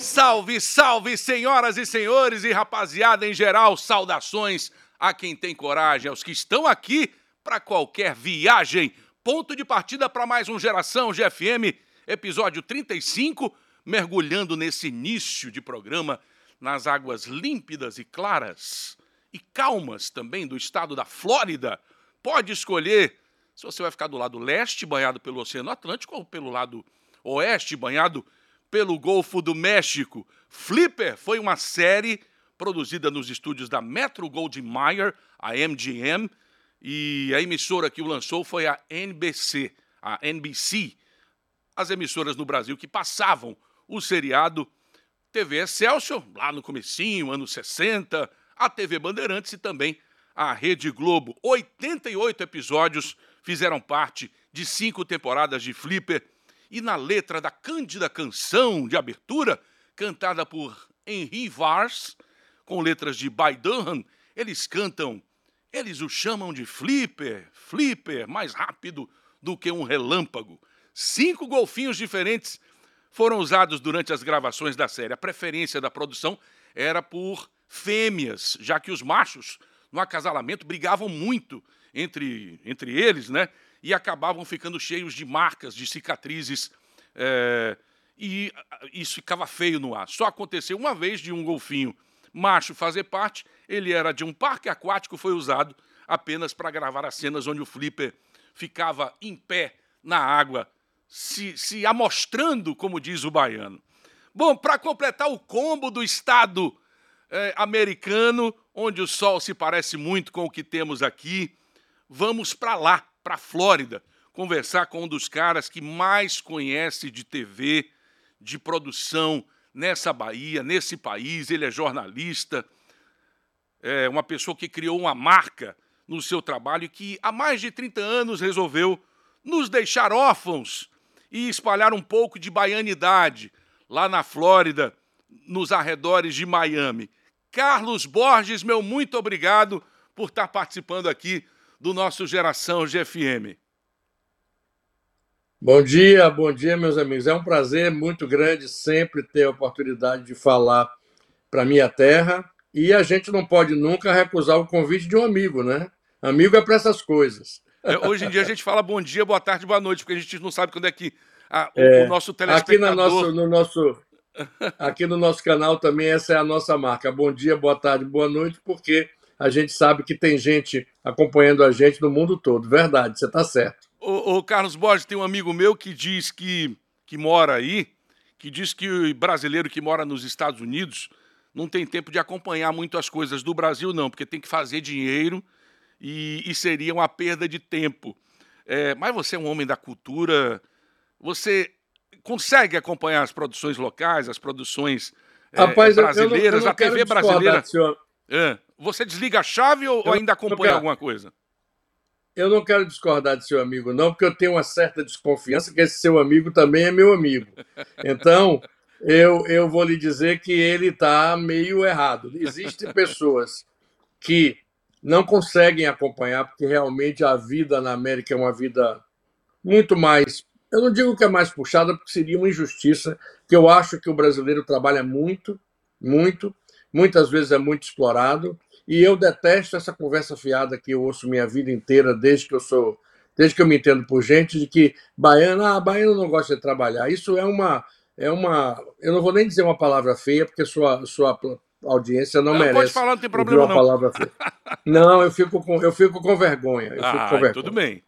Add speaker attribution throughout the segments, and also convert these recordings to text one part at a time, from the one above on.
Speaker 1: Salve, salve, senhoras e senhores e rapaziada em geral, saudações a quem tem coragem, aos que estão aqui para qualquer viagem. Ponto de partida para mais um Geração GFM, episódio 35, mergulhando nesse início de programa nas águas límpidas e claras e calmas também do estado da Flórida. Pode escolher se você vai ficar do lado leste, banhado pelo Oceano Atlântico, ou pelo lado oeste, banhado pelo Golfo do México. Flipper foi uma série produzida nos estúdios da Metro Goldwyn Mayer, a MGM, e a emissora que o lançou foi a NBC, a NBC. As emissoras no Brasil que passavam o seriado TV Excelsior, lá no comecinho, anos 60, a TV Bandeirantes e também a Rede Globo. 88 episódios fizeram parte de cinco temporadas de Flipper e na letra da cândida canção de abertura, cantada por Henri Vars, com letras de By eles cantam, eles o chamam de Flipper, Flipper, mais rápido do que um relâmpago. Cinco golfinhos diferentes foram usados durante as gravações da série. A preferência da produção era por fêmeas, já que os machos, no acasalamento, brigavam muito entre, entre eles, né? E acabavam ficando cheios de marcas, de cicatrizes, é, e isso ficava feio no ar. Só aconteceu uma vez de um golfinho macho fazer parte, ele era de um parque aquático, foi usado apenas para gravar as cenas onde o Flipper ficava em pé na água, se, se amostrando, como diz o baiano. Bom, para completar o combo do Estado é, americano, onde o sol se parece muito com o que temos aqui, vamos para lá, para a Flórida, conversar com um dos caras que mais conhece de TV, de produção nessa Bahia, nesse país. Ele é jornalista, é uma pessoa que criou uma marca no seu trabalho e que há mais de 30 anos resolveu nos deixar órfãos e espalhar um pouco de baianidade lá na Flórida, nos arredores de Miami. Carlos Borges, meu muito obrigado por estar participando aqui do nosso Geração GFM.
Speaker 2: Bom dia, bom dia, meus amigos. É um prazer muito grande sempre ter a oportunidade de falar para minha terra e a gente não pode nunca recusar o convite de um amigo, né? Amigo é para essas coisas.
Speaker 1: É, hoje em dia a gente fala bom dia, boa tarde, boa noite, porque a gente não sabe quando é que a, o, é, o, nosso telespectador...
Speaker 2: Aqui no nosso, no nosso, aqui no nosso canal também essa é a nossa marca. Bom dia, boa tarde, boa noite, porque a gente sabe que tem gente acompanhando a gente no mundo todo. Verdade, você está certo.
Speaker 1: O, o, Carlos Borges tem um amigo meu que diz que, que mora aí, que diz que o brasileiro que mora nos Estados Unidos não tem tempo de acompanhar muito as coisas do Brasil, não, porque tem que fazer dinheiro e, e seria uma perda de tempo. É, mas você é um homem da cultura, você consegue acompanhar as produções locais, as produções é, Rapaz, brasileiras, eu não, eu não a TV brasileira. Senhor. É. Você desliga a chave ou eu ainda acompanha alguma coisa?
Speaker 2: Eu não quero discordar de seu amigo, não, porque eu tenho uma certa desconfiança que esse seu amigo também é meu amigo. Então, eu, eu vou lhe dizer que ele está meio errado. Existem pessoas que não conseguem acompanhar, porque realmente a vida na América é uma vida muito mais. Eu não digo que é mais puxada, porque seria uma injustiça, que eu acho que o brasileiro trabalha muito, muito, muitas vezes é muito explorado, e eu detesto essa conversa fiada que eu ouço minha vida inteira, desde que eu sou, desde que eu me entendo por gente, de que baiano, ah, baiano não gosta de trabalhar. Isso é uma, é uma, eu não vou nem dizer uma palavra feia, porque sua, sua audiência não, não merece. Pode
Speaker 1: falar, não tem problema
Speaker 2: uma
Speaker 1: não.
Speaker 2: Palavra feia. não, eu fico com, eu fico com vergonha. Eu ah, fico com vergonha.
Speaker 1: tudo bem.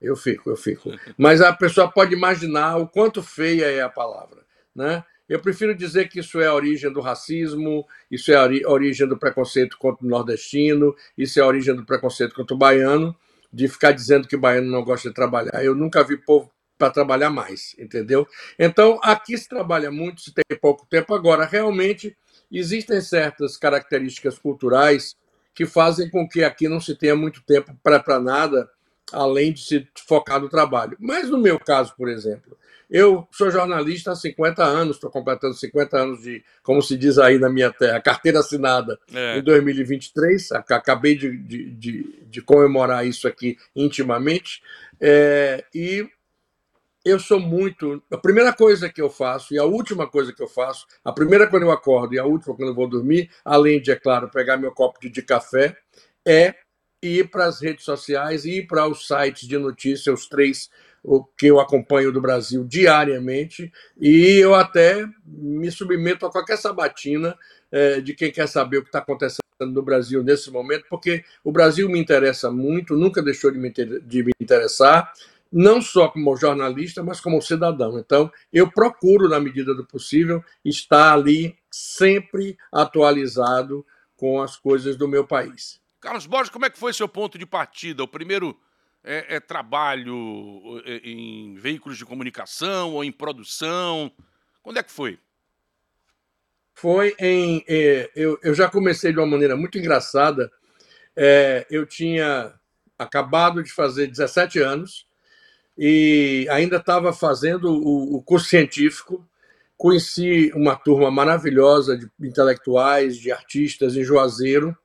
Speaker 2: Eu fico, eu fico. Mas a pessoa pode imaginar o quanto feia é a palavra, né? Eu prefiro dizer que isso é a origem do racismo, isso é a origem do preconceito contra o nordestino, isso é a origem do preconceito contra o baiano, de ficar dizendo que o baiano não gosta de trabalhar. Eu nunca vi povo para trabalhar mais, entendeu? Então, aqui se trabalha muito, se tem pouco tempo. Agora, realmente, existem certas características culturais que fazem com que aqui não se tenha muito tempo para nada, além de se focar no trabalho. Mas no meu caso, por exemplo, eu sou jornalista há 50 anos, estou completando 50 anos de, como se diz aí na minha terra, carteira assinada é. em 2023. Acabei de, de, de, de, comemorar isso aqui intimamente. É, e eu sou muito. A primeira coisa que eu faço e a última coisa que eu faço, a primeira quando eu acordo e a última quando eu vou dormir, além de, é claro, pegar meu copo de café, é ir para as redes sociais e ir para os sites de notícias, os três o que eu acompanho do Brasil diariamente, e eu até me submeto a qualquer sabatina é, de quem quer saber o que está acontecendo no Brasil nesse momento, porque o Brasil me interessa muito, nunca deixou de me, de me interessar, não só como jornalista, mas como cidadão. Então, eu procuro, na medida do possível, estar ali sempre atualizado com as coisas do meu país.
Speaker 1: Carlos Borges, como é que foi seu ponto de partida? O primeiro é, é trabalho é, em veículos de comunicação ou em produção? Quando é que foi?
Speaker 2: Foi em. É, eu, eu já comecei de uma maneira muito engraçada. É, eu tinha acabado de fazer 17 anos e ainda estava fazendo o, o curso científico. Conheci uma turma maravilhosa de intelectuais, de artistas em Juazeiro.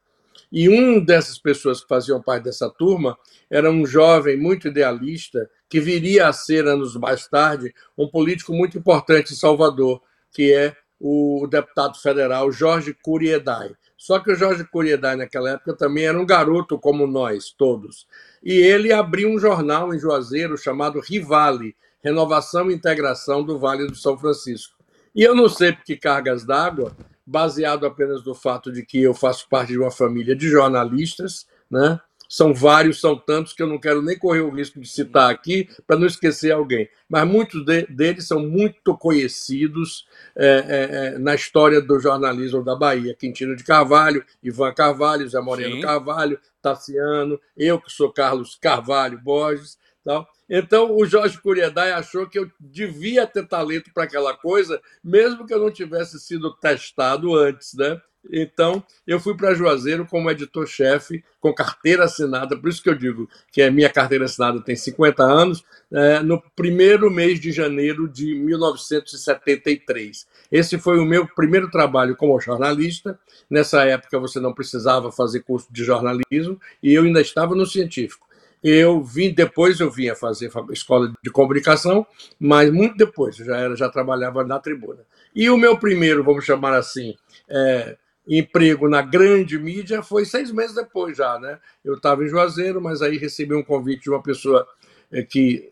Speaker 2: E um dessas pessoas que faziam parte dessa turma era um jovem muito idealista que viria a ser, anos mais tarde, um político muito importante em Salvador, que é o deputado federal Jorge Curiedai. Só que o Jorge Curiedai, naquela época, também era um garoto como nós todos. E ele abriu um jornal em Juazeiro chamado Rivale Renovação e Integração do Vale do São Francisco. E eu não sei por que cargas d'água, baseado apenas no fato de que eu faço parte de uma família de jornalistas, né? São vários, são tantos que eu não quero nem correr o risco de citar aqui para não esquecer alguém. Mas muitos de, deles são muito conhecidos é, é, é, na história do jornalismo da Bahia. Quintino de Carvalho, Ivan Carvalho, Zé Moreno Sim. Carvalho, Tassiano, eu que sou Carlos Carvalho Borges. Tal. Então, o Jorge Curiedai achou que eu devia ter talento para aquela coisa, mesmo que eu não tivesse sido testado antes, né? Então, eu fui para Juazeiro como editor-chefe, com carteira assinada, por isso que eu digo que a minha carteira assinada tem 50 anos, é, no primeiro mês de janeiro de 1973. Esse foi o meu primeiro trabalho como jornalista. Nessa época, você não precisava fazer curso de jornalismo e eu ainda estava no científico. Eu vim depois, eu vinha fazer escola de comunicação, mas muito depois, eu já era, já trabalhava na tribuna. E o meu primeiro, vamos chamar assim, é, emprego na grande mídia foi seis meses depois já, né? Eu estava em Juazeiro, mas aí recebi um convite de uma pessoa é, que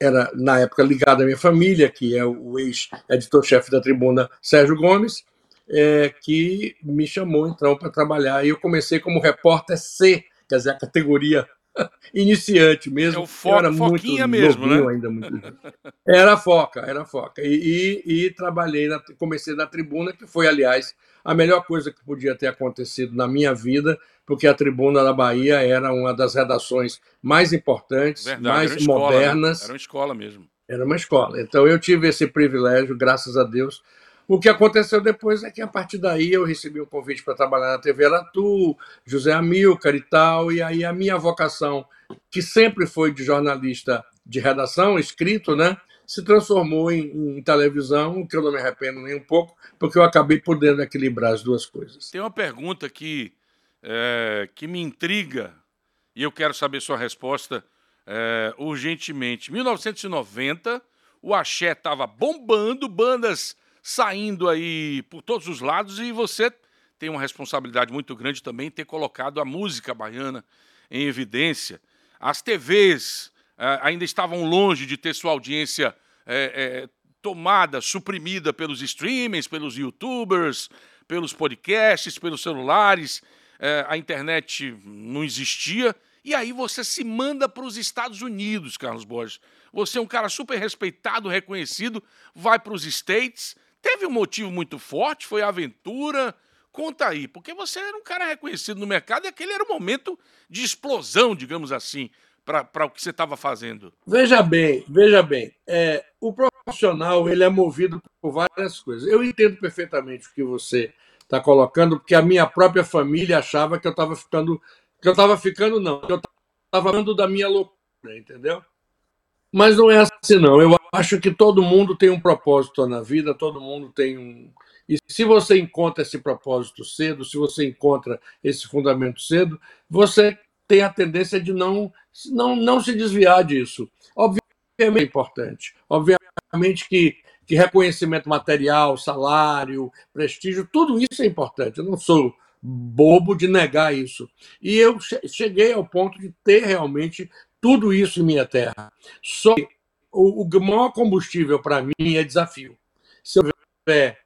Speaker 2: era, na época, ligada à minha família, que é o ex-editor-chefe da tribuna, Sérgio Gomes, é, que me chamou, então, para trabalhar. E eu comecei como repórter C, quer dizer, a categoria iniciante mesmo. É o
Speaker 1: era foquinha muito mesmo, né?
Speaker 2: Ainda muito... Era foca, era foca. E, e, e trabalhei, na, comecei na tribuna, que foi, aliás, a melhor coisa que podia ter acontecido na minha vida, porque a Tribuna da Bahia era uma das redações mais importantes, Verdade, mais era escola, modernas.
Speaker 1: Né? Era uma escola mesmo.
Speaker 2: Era uma escola. Então eu tive esse privilégio, graças a Deus. O que aconteceu depois é que a partir daí eu recebi um convite para trabalhar na TV Aratu, José Amilcar e tal, e aí a minha vocação, que sempre foi de jornalista de redação, escrito, né? se transformou em, em, televisão, que eu não me arrependo nem um pouco, porque eu acabei podendo equilibrar as duas coisas.
Speaker 1: Tem uma pergunta que, é, que me intriga e eu quero saber sua resposta é, urgentemente. 1990, o axé estava bombando, bandas saindo aí por todos os lados e você tem uma responsabilidade muito grande também ter colocado a música baiana em evidência. As TVs é, ainda estavam longe de ter sua audiência é, é, tomada, suprimida pelos streamings, pelos youtubers, pelos podcasts, pelos celulares. A internet não existia. E aí você se manda para os Estados Unidos, Carlos Borges. Você é um cara super respeitado, reconhecido, vai para os States. Teve um motivo muito forte, foi a aventura. Conta aí, porque você era um cara reconhecido no mercado e aquele era o momento de explosão, digamos assim para o que você estava fazendo?
Speaker 2: Veja bem, veja bem. É, o profissional ele é movido por várias coisas. Eu entendo perfeitamente o que você está colocando, porque a minha própria família achava que eu estava ficando. Que eu estava ficando, não, que eu estava falando da minha loucura, entendeu? Mas não é assim, não. Eu acho que todo mundo tem um propósito na vida, todo mundo tem um. E se você encontra esse propósito cedo, se você encontra esse fundamento cedo, você tem a tendência de não, não, não se desviar disso. é importante. Obviamente que, que reconhecimento material, salário, prestígio, tudo isso é importante. Eu não sou bobo de negar isso. E eu cheguei ao ponto de ter realmente tudo isso em minha terra. Só que o, o maior combustível para mim é desafio. Se eu estiver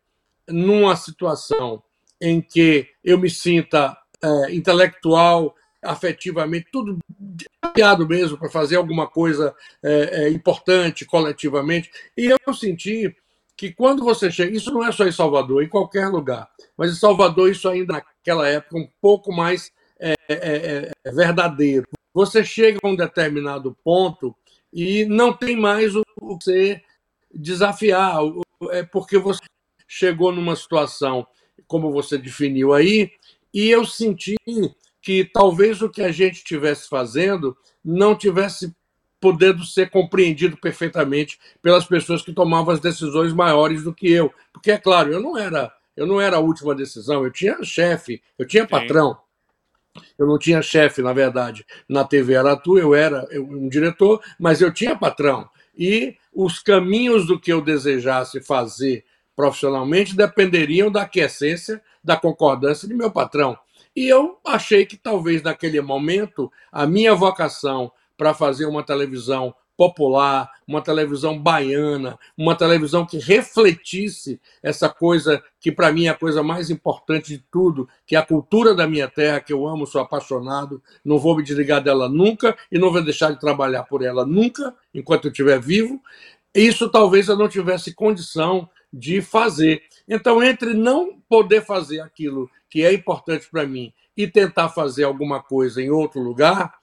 Speaker 2: numa situação em que eu me sinta é, intelectual, afetivamente, tudo desafiado mesmo para fazer alguma coisa é, é, importante coletivamente. E eu senti que quando você chega, isso não é só em Salvador, em qualquer lugar, mas em Salvador isso ainda naquela época um pouco mais é, é, é verdadeiro. Você chega a um determinado ponto e não tem mais o, que você desafiar, é porque você chegou numa situação como você definiu aí, e eu senti que talvez o que a gente estivesse fazendo não tivesse podendo ser compreendido perfeitamente pelas pessoas que tomavam as decisões maiores do que eu. Porque, é claro, eu não era, eu não era a última decisão, eu tinha chefe, eu tinha patrão. Eu não tinha chefe, na verdade. Na TV Aratu eu era um diretor, mas eu tinha patrão. E os caminhos do que eu desejasse fazer profissionalmente dependeriam da aquiescência, da concordância de meu patrão. E eu achei que talvez naquele momento a minha vocação para fazer uma televisão popular, uma televisão baiana, uma televisão que refletisse essa coisa que para mim é a coisa mais importante de tudo, que é a cultura da minha terra, que eu amo, sou apaixonado, não vou me desligar dela nunca e não vou deixar de trabalhar por ela nunca, enquanto eu estiver vivo. Isso talvez eu não tivesse condição de fazer. Então, entre não poder fazer aquilo que é importante para mim e tentar fazer alguma coisa em outro lugar,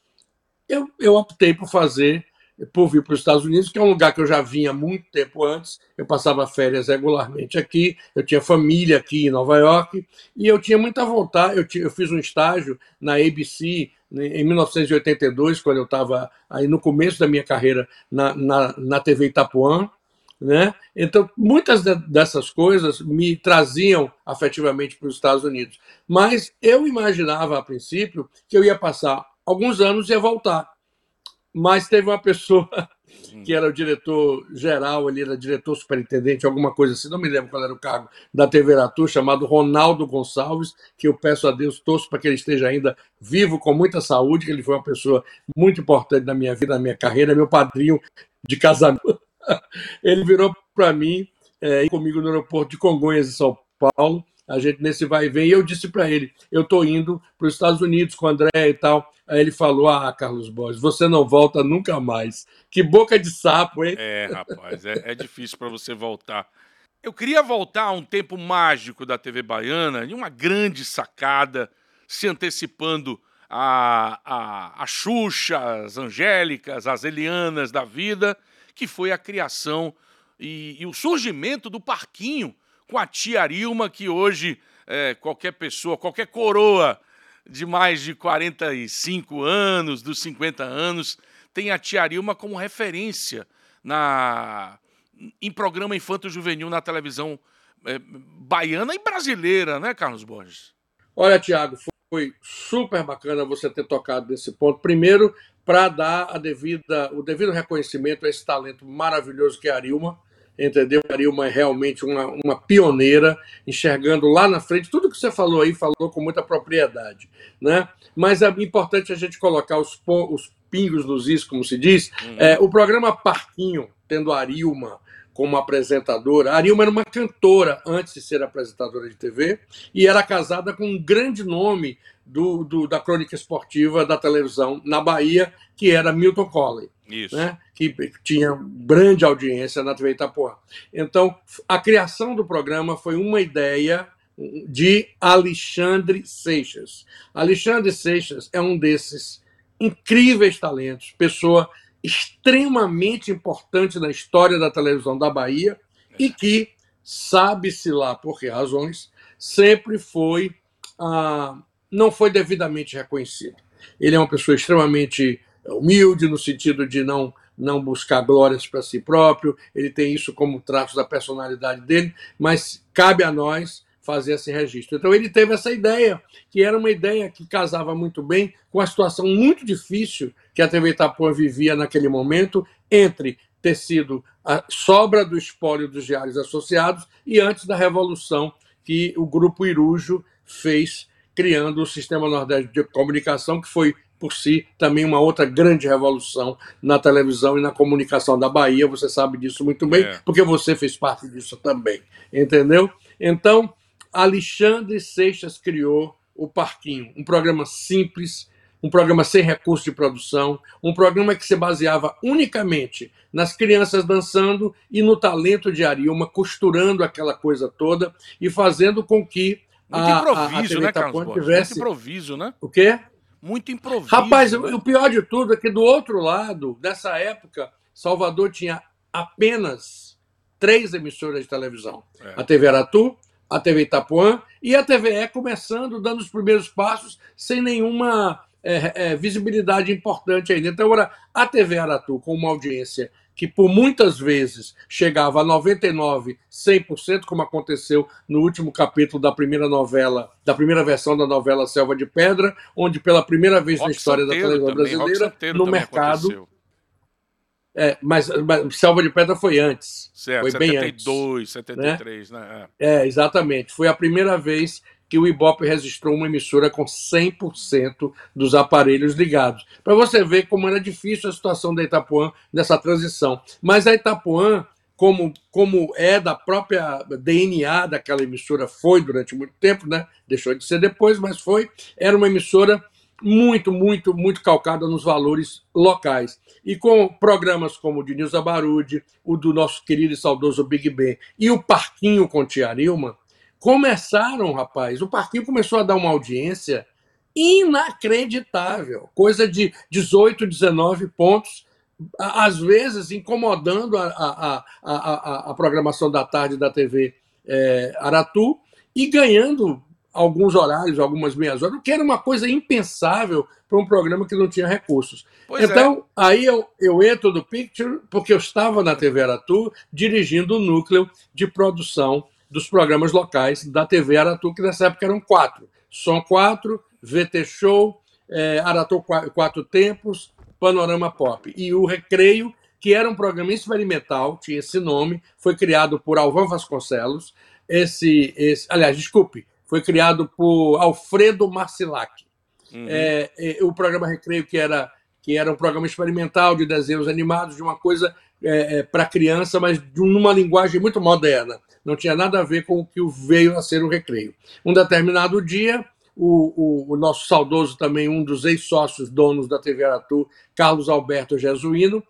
Speaker 2: eu, eu optei por fazer, por vir para os Estados Unidos, que é um lugar que eu já vinha muito tempo antes. Eu passava férias regularmente aqui, eu tinha família aqui em Nova York, e eu tinha muita vontade. Eu, tinha, eu fiz um estágio na ABC né, em 1982, quando eu estava aí no começo da minha carreira na, na, na TV Itapuã, né? Então, muitas dessas coisas me traziam afetivamente para os Estados Unidos. Mas eu imaginava, a princípio, que eu ia passar alguns anos e ia voltar. Mas teve uma pessoa que era o diretor geral, ele era diretor superintendente, alguma coisa assim, não me lembro qual era o cargo da TV Aratu, chamado Ronaldo Gonçalves, que eu peço a Deus, torço para que ele esteja ainda vivo, com muita saúde, que ele foi uma pessoa muito importante na minha vida, na minha carreira, meu padrinho de casamento. ele virou para mim, é, comigo no aeroporto de Congonhas, em São Paulo, a gente nesse vai e vem, e eu disse para ele, eu estou indo para os Estados Unidos com o André e tal. Aí ele falou, ah, Carlos Borges, você não volta nunca mais. Que boca de sapo, hein?
Speaker 1: É, rapaz, é, é difícil para você voltar. Eu queria voltar a um tempo mágico da TV Baiana, de uma grande sacada, se antecipando a, a, a Xuxa, as Angélicas, as Elianas da vida, que foi a criação e, e o surgimento do Parquinho com a tia Arilma, que hoje é, qualquer pessoa, qualquer coroa de mais de 45 anos, dos 50 anos, tem a tia Arilma como referência na, em programa infanto-juvenil na televisão é, baiana e brasileira, né, Carlos Borges?
Speaker 2: Olha, Tiago, foi super bacana você ter tocado nesse ponto. Primeiro, para dar devida, o devido reconhecimento a esse talento maravilhoso que é a Arilma, entendeu? A Arilma é realmente uma, uma pioneira, enxergando lá na frente tudo que você falou aí, falou com muita propriedade, né? Mas é importante a gente colocar os, os pingos nos is, como se diz. Uhum. É, o programa Parquinho, tendo a Arilma como apresentadora. A Arilma era uma cantora antes de ser apresentadora de TV e era casada com um grande nome do, do, da crônica esportiva da televisão na Bahia, que era Milton Colley. Isso. Né? Que tinha grande audiência na TV Itapuã. Então, a criação do programa foi uma ideia de Alexandre Seixas. Alexandre Seixas é um desses incríveis talentos, pessoa extremamente importante na história da televisão da Bahia e que, sabe-se lá por que razões, sempre foi ah, não foi devidamente reconhecido. Ele é uma pessoa extremamente humilde, no sentido de não, não buscar glórias para si próprio, ele tem isso como traço da personalidade dele, mas cabe a nós fazer esse registro. Então ele teve essa ideia, que era uma ideia que casava muito bem com a situação muito difícil que a TV Itapuã vivia naquele momento, entre ter sido a sobra do espólio dos diários associados e antes da revolução que o grupo Irujo fez, criando o Sistema Nordeste de Comunicação, que foi por si também uma outra grande revolução na televisão e na comunicação da Bahia. Você sabe disso muito bem, é. porque você fez parte disso também, entendeu? Então, Alexandre Seixas criou o Parquinho, um programa simples, um programa sem recurso de produção, um programa que se baseava unicamente nas crianças dançando e no talento de Ariuma, costurando aquela coisa toda e fazendo com que
Speaker 1: muito a, improviso, a, a né, Carlos tivesse... Muito improviso, né?
Speaker 2: O quê?
Speaker 1: Muito improviso.
Speaker 2: Rapaz, né? o pior de tudo é que do outro lado, nessa época, Salvador tinha apenas três emissoras de televisão. É. A TV Aratu, a TV Itapuã e a TVE começando, dando os primeiros passos, sem nenhuma é, é, visibilidade importante ainda. Então, agora, a TV Aratu, com uma audiência que por muitas vezes chegava a 99, 100%, como aconteceu no último capítulo da primeira novela, da primeira versão da novela Selva de Pedra, onde pela primeira vez Rock na história da televisão também, brasileira, no mercado, é, mas, mas, Selva de Pedra foi antes.
Speaker 1: Certo,
Speaker 2: foi
Speaker 1: 72, bem antes, 73, né?
Speaker 2: né? É. é, exatamente. Foi a primeira vez que o Ibope registrou uma emissora com 100% dos aparelhos ligados. Para você ver como era difícil a situação da Itapuã nessa transição. Mas a Itapuã, como, como é da própria DNA daquela emissora, foi durante muito tempo, né? deixou de ser depois, mas foi, era uma emissora muito, muito, muito calcada nos valores locais. E com programas como o de Nilza Barude, o do nosso querido e saudoso Big Ben e o Parquinho com Tia Nilma, começaram, rapaz, o Parquinho começou a dar uma audiência inacreditável, coisa de 18, 19 pontos, às vezes incomodando a, a, a, a programação da tarde da TV é, Aratu e ganhando alguns horários, algumas meias horas, que era uma coisa impensável para um programa que não tinha recursos. Pois então, é. aí eu, eu entro do Picture, porque eu estava na TV Aratu dirigindo o núcleo de produção dos programas locais da TV Aratu, que nessa época eram quatro. Som 4, VT Show, é, Aratu Quatro Tempos, Panorama Pop. E o Recreio, que era um programa experimental, tinha esse nome, foi criado por Alvan Vasconcelos. Esse, esse, aliás, desculpe, foi criado por Alfredo Marcilac. Uhum. É, é, o programa Recreio, que era, que era um programa experimental de desenhos animados, de uma coisa é, é para criança, mas de uma linguagem muito moderna não tinha nada a ver com o que veio a ser o recreio. Um determinado dia, o, o, o nosso saudoso também, um dos ex-sócios donos da TV Aratu, Carlos Alberto Jesuíno,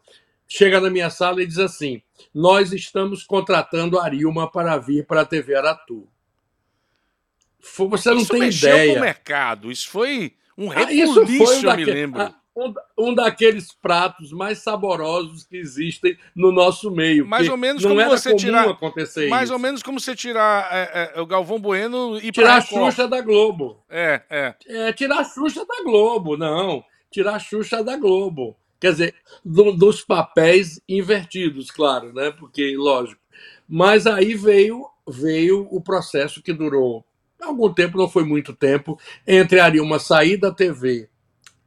Speaker 2: chega na minha sala e diz assim: Nós estamos contratando a Arilma para vir para a TV Aratu.
Speaker 1: Você não isso tem ideia. com o mercado, isso foi um rebuliço, ah, isso foi eu me lembro. Ah,
Speaker 2: um, um, daqueles pratos mais saborosos que existem no nosso meio.
Speaker 1: Mais ou menos como você tirar. Acontecer mais isso. ou menos como você tirar é, é, o Galvão Bueno e
Speaker 2: tirar a Xuxa da Globo.
Speaker 1: É, é.
Speaker 2: É tirar a Xuxa da Globo, não. Tirar a Xuxa da Globo. Quer dizer, do, dos papéis invertidos, claro, né? Porque, lógico. Mas aí veio, veio o processo que durou algum tempo, não foi muito tempo, entre ali uma saída da TV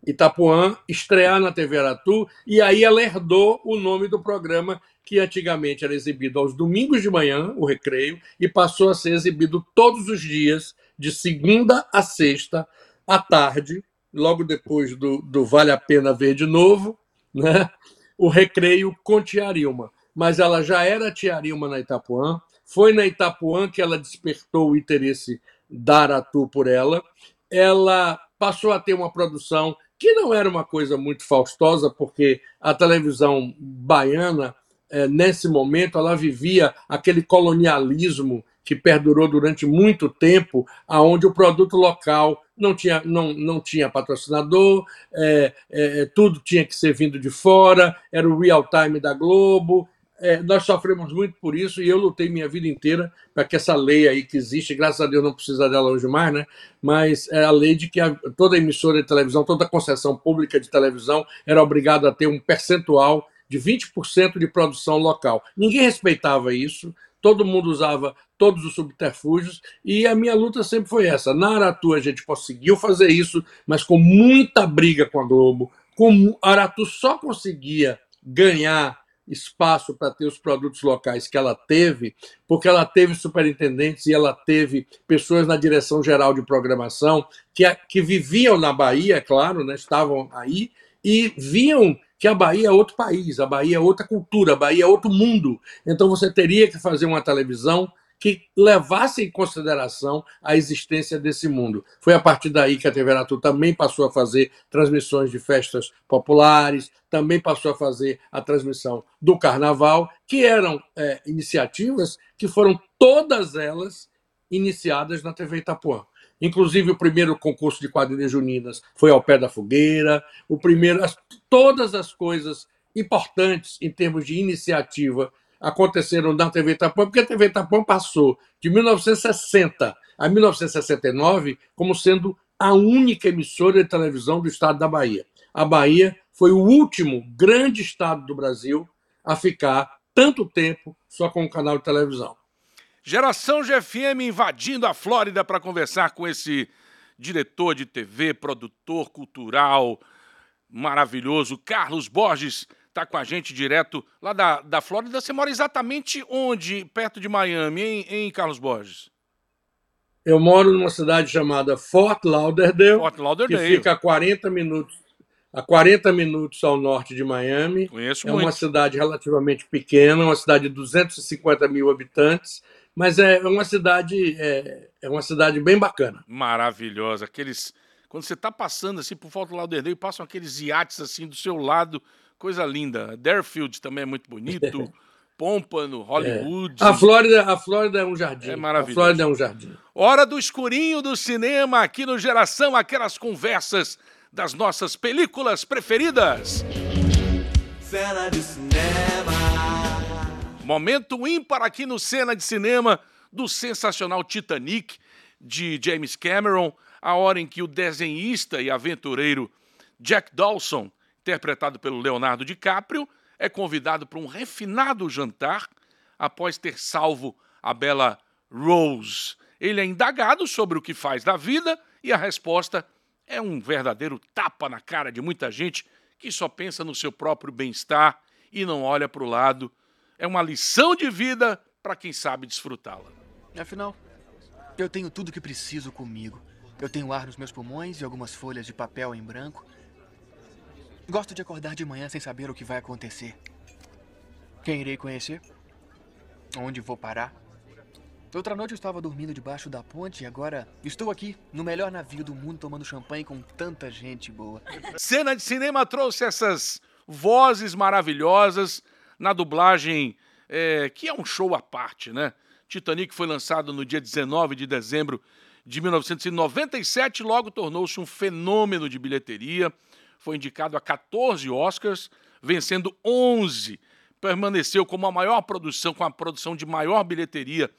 Speaker 2: Itapuã, estrear na TV Aratu, e aí ela herdou o nome do programa que antigamente era exibido aos domingos de manhã, o Recreio, e passou a ser exibido todos os dias, de segunda a sexta, à tarde, logo depois do, do Vale a Pena Ver de Novo, né? o Recreio com Tiarilma. Mas ela já era Tiarilma na Itapuã, foi na Itapuã que ela despertou o interesse da Aratu por ela, ela passou a ter uma produção que não era uma coisa muito faustosa, porque a televisão baiana, é, nesse momento, ela vivia aquele colonialismo que perdurou durante muito tempo, aonde o produto local não tinha, não, não tinha patrocinador, é, é, tudo tinha que ser vindo de fora, era o real time da Globo, é, nós sofremos muito por isso e eu lutei minha vida inteira para que essa lei aí que existe, graças a Deus não precisa dela hoje mais, né? Mas é a lei de que a, toda emissora de televisão, toda concessão pública de televisão era obrigada a ter um percentual de 20% de produção local. Ninguém respeitava isso, todo mundo usava todos os subterfúgios e a minha luta sempre foi essa. Na Aratu a gente conseguiu fazer isso, mas com muita briga com a Globo. Com, Aratu só conseguia ganhar espaço para ter os produtos locais que ela teve, porque ela teve superintendentes e ela teve pessoas na direção geral de programação que, que viviam na Bahia, claro, né, estavam aí e viam que a Bahia é outro país, a Bahia é outra cultura, a Bahia é outro mundo. Então você teria que fazer uma televisão que levasse em consideração a existência desse mundo. Foi a partir daí que a TV Aratu também passou a fazer transmissões de festas populares, também passou a fazer a transmissão do Carnaval, que eram é, iniciativas que foram todas elas iniciadas na TV Itapuã. Inclusive o primeiro concurso de quadrilhas juninas foi ao pé da fogueira, o primeiro, as, todas as coisas importantes em termos de iniciativa aconteceram na TV Itapuã, porque a TV Itapuã passou de 1960 a 1969 como sendo a única emissora de televisão do estado da Bahia. A Bahia foi o último grande estado do Brasil a ficar tanto tempo só com um canal de televisão.
Speaker 1: Geração GFM invadindo a Flórida para conversar com esse diretor de TV, produtor cultural maravilhoso, Carlos Borges está com a gente direto lá da, da Flórida. Você mora exatamente onde, perto de Miami, em, em Carlos Borges?
Speaker 2: Eu moro numa cidade chamada Fort Lauderdale,
Speaker 1: Fort Lauderdale.
Speaker 2: que fica a 40 minutos a 40 minutos ao norte de Miami.
Speaker 1: Conheço
Speaker 2: é
Speaker 1: muito.
Speaker 2: uma cidade relativamente pequena, uma cidade de 250 mil habitantes, mas é uma cidade é, é uma cidade bem bacana.
Speaker 1: Maravilhosa. Aqueles quando você está passando assim por Fort Lauderdale, passam aqueles iates assim do seu lado coisa linda. Deerfield também é muito bonito. Pompano, Hollywood.
Speaker 2: É. A Flórida, a Flórida é um jardim.
Speaker 1: É maravilhoso.
Speaker 2: A Flórida é um jardim.
Speaker 1: Hora do escurinho do cinema aqui no Geração, aquelas conversas das nossas películas preferidas. Cena de cinema. Momento ímpar aqui no Cena de Cinema do sensacional Titanic de James Cameron, a hora em que o desenhista e aventureiro Jack Dawson interpretado pelo Leonardo DiCaprio, é convidado para um refinado jantar após ter salvo a bela Rose. Ele é indagado sobre o que faz da vida e a resposta é um verdadeiro tapa na cara de muita gente que só pensa no seu próprio bem-estar e não olha para o lado. É uma lição de vida para quem sabe desfrutá-la.
Speaker 3: Afinal, eu tenho tudo que preciso comigo. Eu tenho ar nos meus pulmões e algumas folhas de papel em branco. Gosto de acordar de manhã sem saber o que vai acontecer. Quem irei conhecer? Onde vou parar? Outra noite eu estava dormindo debaixo da ponte e agora estou aqui, no melhor navio do mundo, tomando champanhe com tanta gente boa.
Speaker 1: Cena de cinema trouxe essas vozes maravilhosas na dublagem, é, que é um show à parte, né? Titanic foi lançado no dia 19 de dezembro de 1997 e logo tornou-se um fenômeno de bilheteria foi indicado a 14 Oscars, vencendo 11. Permaneceu como a maior produção, com a produção de maior bilheteria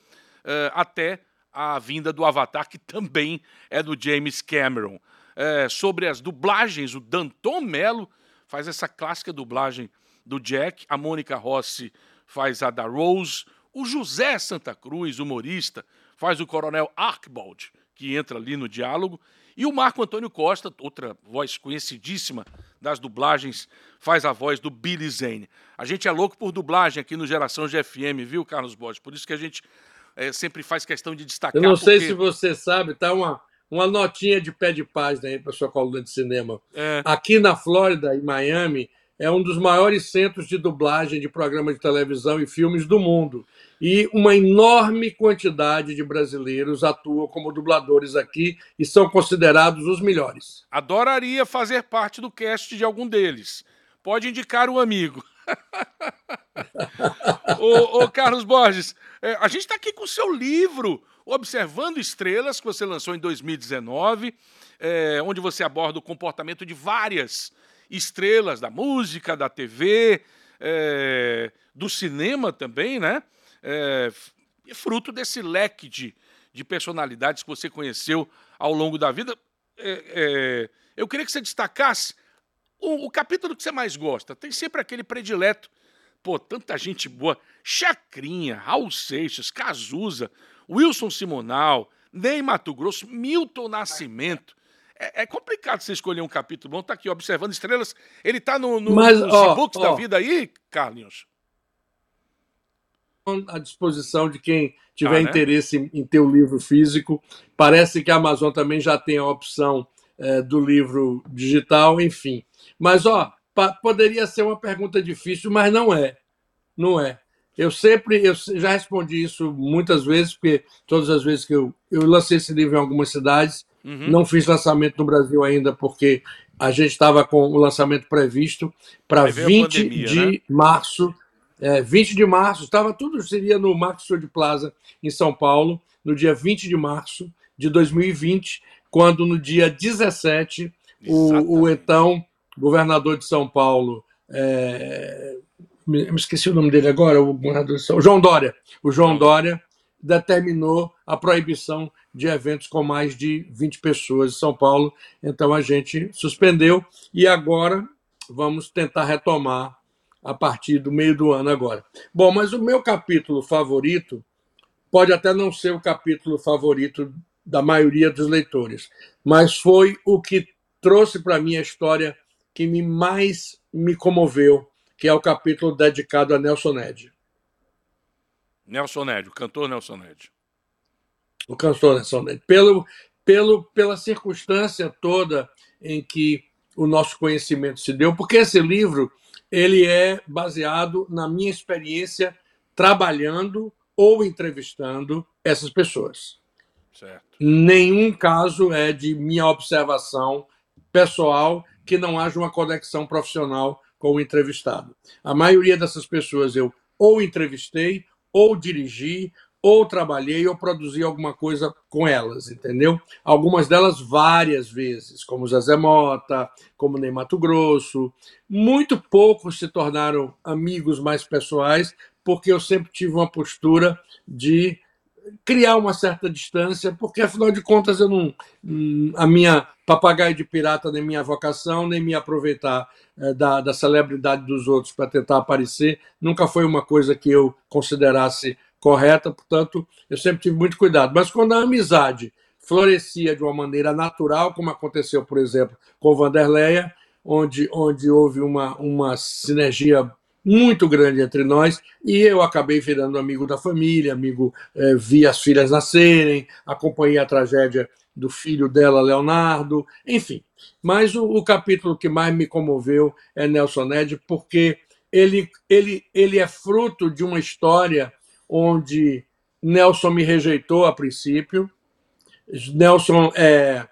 Speaker 1: uh, até a vinda do Avatar, que também é do James Cameron. Uh, sobre as dublagens, o Danton Mello faz essa clássica dublagem do Jack, a Mônica Rossi faz a da Rose, o José Santa Cruz, humorista, faz o Coronel Archibald, que entra ali no diálogo, e o Marco Antônio Costa, outra voz conhecidíssima das dublagens, faz a voz do Billy Zane. A gente é louco por dublagem aqui no Geração GFM, viu, Carlos Borges? Por isso que a gente é, sempre faz questão de destacar.
Speaker 2: Eu não sei
Speaker 1: porque...
Speaker 2: se você sabe, tá uma, uma notinha de pé de página aí para sua coluna de cinema. É. Aqui na Flórida, em Miami, é um dos maiores centros de dublagem de programas de televisão e filmes do mundo. E uma enorme quantidade de brasileiros atuam como dubladores aqui e são considerados os melhores.
Speaker 1: Adoraria fazer parte do cast de algum deles. Pode indicar um amigo. ô, ô, Carlos Borges, é, a gente está aqui com o seu livro, Observando Estrelas, que você lançou em 2019, é, onde você aborda o comportamento de várias estrelas da música, da TV, é, do cinema também, né? É, fruto desse leque de, de personalidades que você conheceu ao longo da vida. É, é, eu queria que você destacasse o, o, capítulo que você mais gosta. Tem sempre aquele predileto. Pô, tanta gente boa. Chacrinha, Raul Seixas, Cazuza, Wilson Simonal, Ney Mato Grosso, Milton Nascimento. É, é, complicado você escolher um capítulo bom. Tá aqui, Observando Estrelas. Ele tá no, no,
Speaker 2: Mas,
Speaker 1: nos
Speaker 2: ó, ó,
Speaker 1: da vida aí, Carlinhos?
Speaker 2: à disposição de quem tiver ah, né? interesse em, em ter o livro físico. Parece que a Amazon também já tem a opção é, do livro digital, enfim. Mas, ó, poderia ser uma pergunta difícil, mas não é. Não é. Eu sempre, eu já respondi isso muitas vezes, porque todas as vezes que eu, eu lancei esse livro em algumas cidades, uhum. não fiz lançamento no Brasil ainda, porque a gente estava com o lançamento previsto para 20 pandemia, de né? março. É, 20 de março, estava tudo, seria no Max de Plaza, em São Paulo, no dia 20 de março de 2020, quando no dia 17, o, o então governador de São Paulo, é, me esqueci o nome dele agora, o governador de São João Dória, o João Dória determinou a proibição de eventos com mais de 20 pessoas em São Paulo. Então a gente suspendeu e agora vamos tentar retomar a partir do meio do ano agora. Bom, mas o meu capítulo favorito pode até não ser o capítulo favorito da maioria dos leitores, mas foi o que trouxe para mim a história que me mais me comoveu, que é o capítulo dedicado a Nelson Ned.
Speaker 1: Nelson Ned, o cantor Nelson Ned.
Speaker 2: O cantor Nelson Ned. Pelo, pelo, pela circunstância toda em que o nosso conhecimento se deu, porque esse livro ele é baseado na minha experiência trabalhando ou entrevistando essas pessoas. Certo. Nenhum caso é de minha observação pessoal que não haja uma conexão profissional com o entrevistado. A maioria dessas pessoas eu ou entrevistei, ou dirigi, ou trabalhei, ou produzi alguma coisa com elas, entendeu? Algumas delas várias vezes, como Zezé Mota, como Ney Mato Grosso. Muito poucos se tornaram amigos mais pessoais, porque eu sempre tive uma postura de criar uma certa distância, porque afinal de contas eu não hum, a minha papagaio de pirata nem minha vocação nem me aproveitar é, da, da celebridade dos outros para tentar aparecer nunca foi uma coisa que eu considerasse correta, portanto eu sempre tive muito cuidado. Mas quando a amizade florescia de uma maneira natural, como aconteceu, por exemplo, com Vanderleia, onde, onde houve uma, uma sinergia muito grande entre nós e eu acabei virando amigo da família, amigo, eh, vi as filhas nascerem, acompanhei a tragédia do filho dela, Leonardo, enfim. Mas o, o capítulo que mais me comoveu é Nelson Ned, porque ele, ele, ele é fruto de uma história onde Nelson me rejeitou a princípio. Nelson é,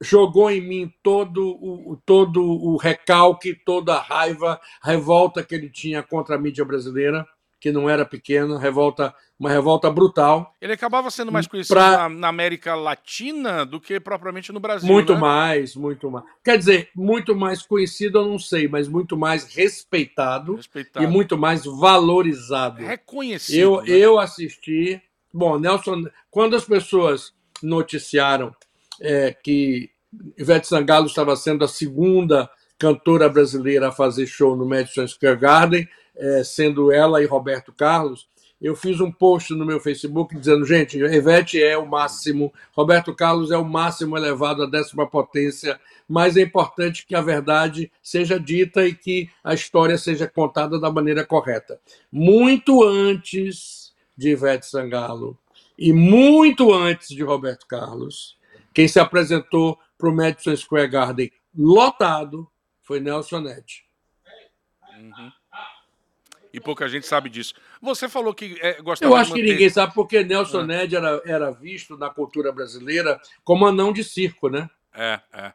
Speaker 2: jogou em mim todo o, todo o recalque, toda a raiva, a revolta que ele tinha contra a mídia brasileira, que não era pequena, revolta, uma revolta brutal.
Speaker 1: Ele acabava sendo mais conhecido pra... na, na, América Latina do que propriamente no Brasil.
Speaker 2: Muito
Speaker 1: né?
Speaker 2: mais, muito mais. Quer dizer, muito mais conhecido, eu não sei, mas muito mais respeitado, respeitado. e muito mais valorizado.
Speaker 1: Reconhecido.
Speaker 2: Eu, né? eu assisti. Bom, Nelson, quando as pessoas noticiaram é, que Ivete Sangalo estava sendo a segunda cantora brasileira a fazer show no Madison Square Garden, é, sendo ela e Roberto Carlos. Eu fiz um post no meu Facebook dizendo, gente, Ivete é o máximo, Roberto Carlos é o máximo elevado à décima potência, mas é importante que a verdade seja dita e que a história seja contada da maneira correta. Muito antes de Ivete Sangalo e muito antes de Roberto Carlos, quem se apresentou para o Madison Square Garden lotado foi Nelson Ned.
Speaker 1: Uhum. E pouca gente sabe disso. Você falou que é, gostava
Speaker 2: Eu acho
Speaker 1: manter...
Speaker 2: que ninguém sabe porque Nelson é. Ned era, era visto na cultura brasileira como anão de circo, né?
Speaker 1: É, é,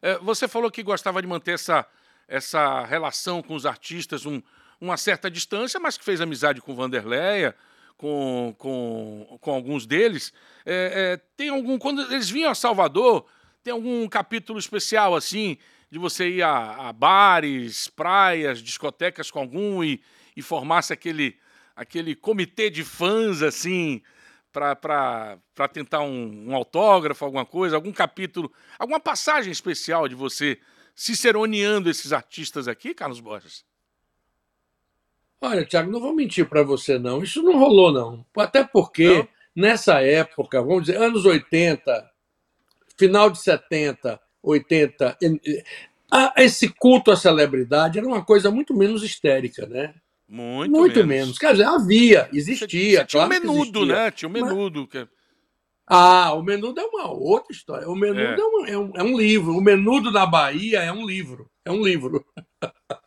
Speaker 1: é. Você falou que gostava de manter essa, essa relação com os artistas, um, uma certa distância, mas que fez amizade com Vanderleia, com, com, com alguns deles. É, é, tem algum. Quando eles vinham a Salvador, tem algum capítulo especial assim, de você ir a, a bares, praias, discotecas com algum e, e formasse aquele, aquele comitê de fãs assim para tentar um, um, autógrafo, alguma coisa, algum capítulo, alguma passagem especial de você ciceroneando esses artistas aqui, Carlos Borges?
Speaker 2: Olha, Tiago, não vou mentir para você, não. Isso não rolou, não. Até porque, não? nessa época, vamos dizer, anos 80, final de 70, 80, esse culto à celebridade era uma coisa muito menos histérica, né?
Speaker 1: Muito,
Speaker 2: Muito
Speaker 1: menos.
Speaker 2: menos. Quer dizer, havia, existia.
Speaker 1: Você tinha um
Speaker 2: claro
Speaker 1: menudo, né? Tinha um menudo. que-
Speaker 2: Ah, o menudo é uma outra história. O menudo
Speaker 1: É.
Speaker 2: é. um, é um- é um livro. O menudo da Bahia é um livro. É um livro.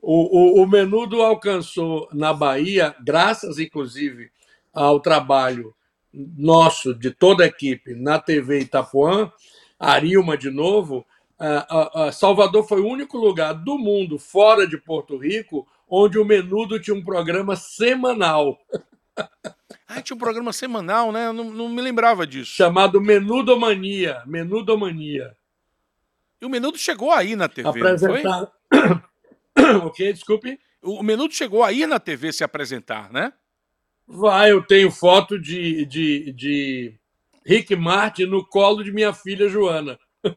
Speaker 2: o, o, o menudo alcançou na Bahia, graças inclusive ao trabalho nosso, de toda a equipe, na TV Itapuã, Arilma de novo. ah, ah, Salvador foi o único lugar do mundo, fora de Porto Rico, onde o menudo tinha um programa semanal.
Speaker 1: Ah, tinha um programa semanal, né? Eu não, não me lembrava disso.
Speaker 2: chamado Menudomania. Menudomania.
Speaker 1: E o Menudo chegou aí na TV, não foi?
Speaker 2: O quê? Desculpe.
Speaker 1: O Menudo chegou aí na TV se apresentar, né?
Speaker 2: Vai, eu tenho foto de, de, de Rick Martin no colo de minha filha Joana.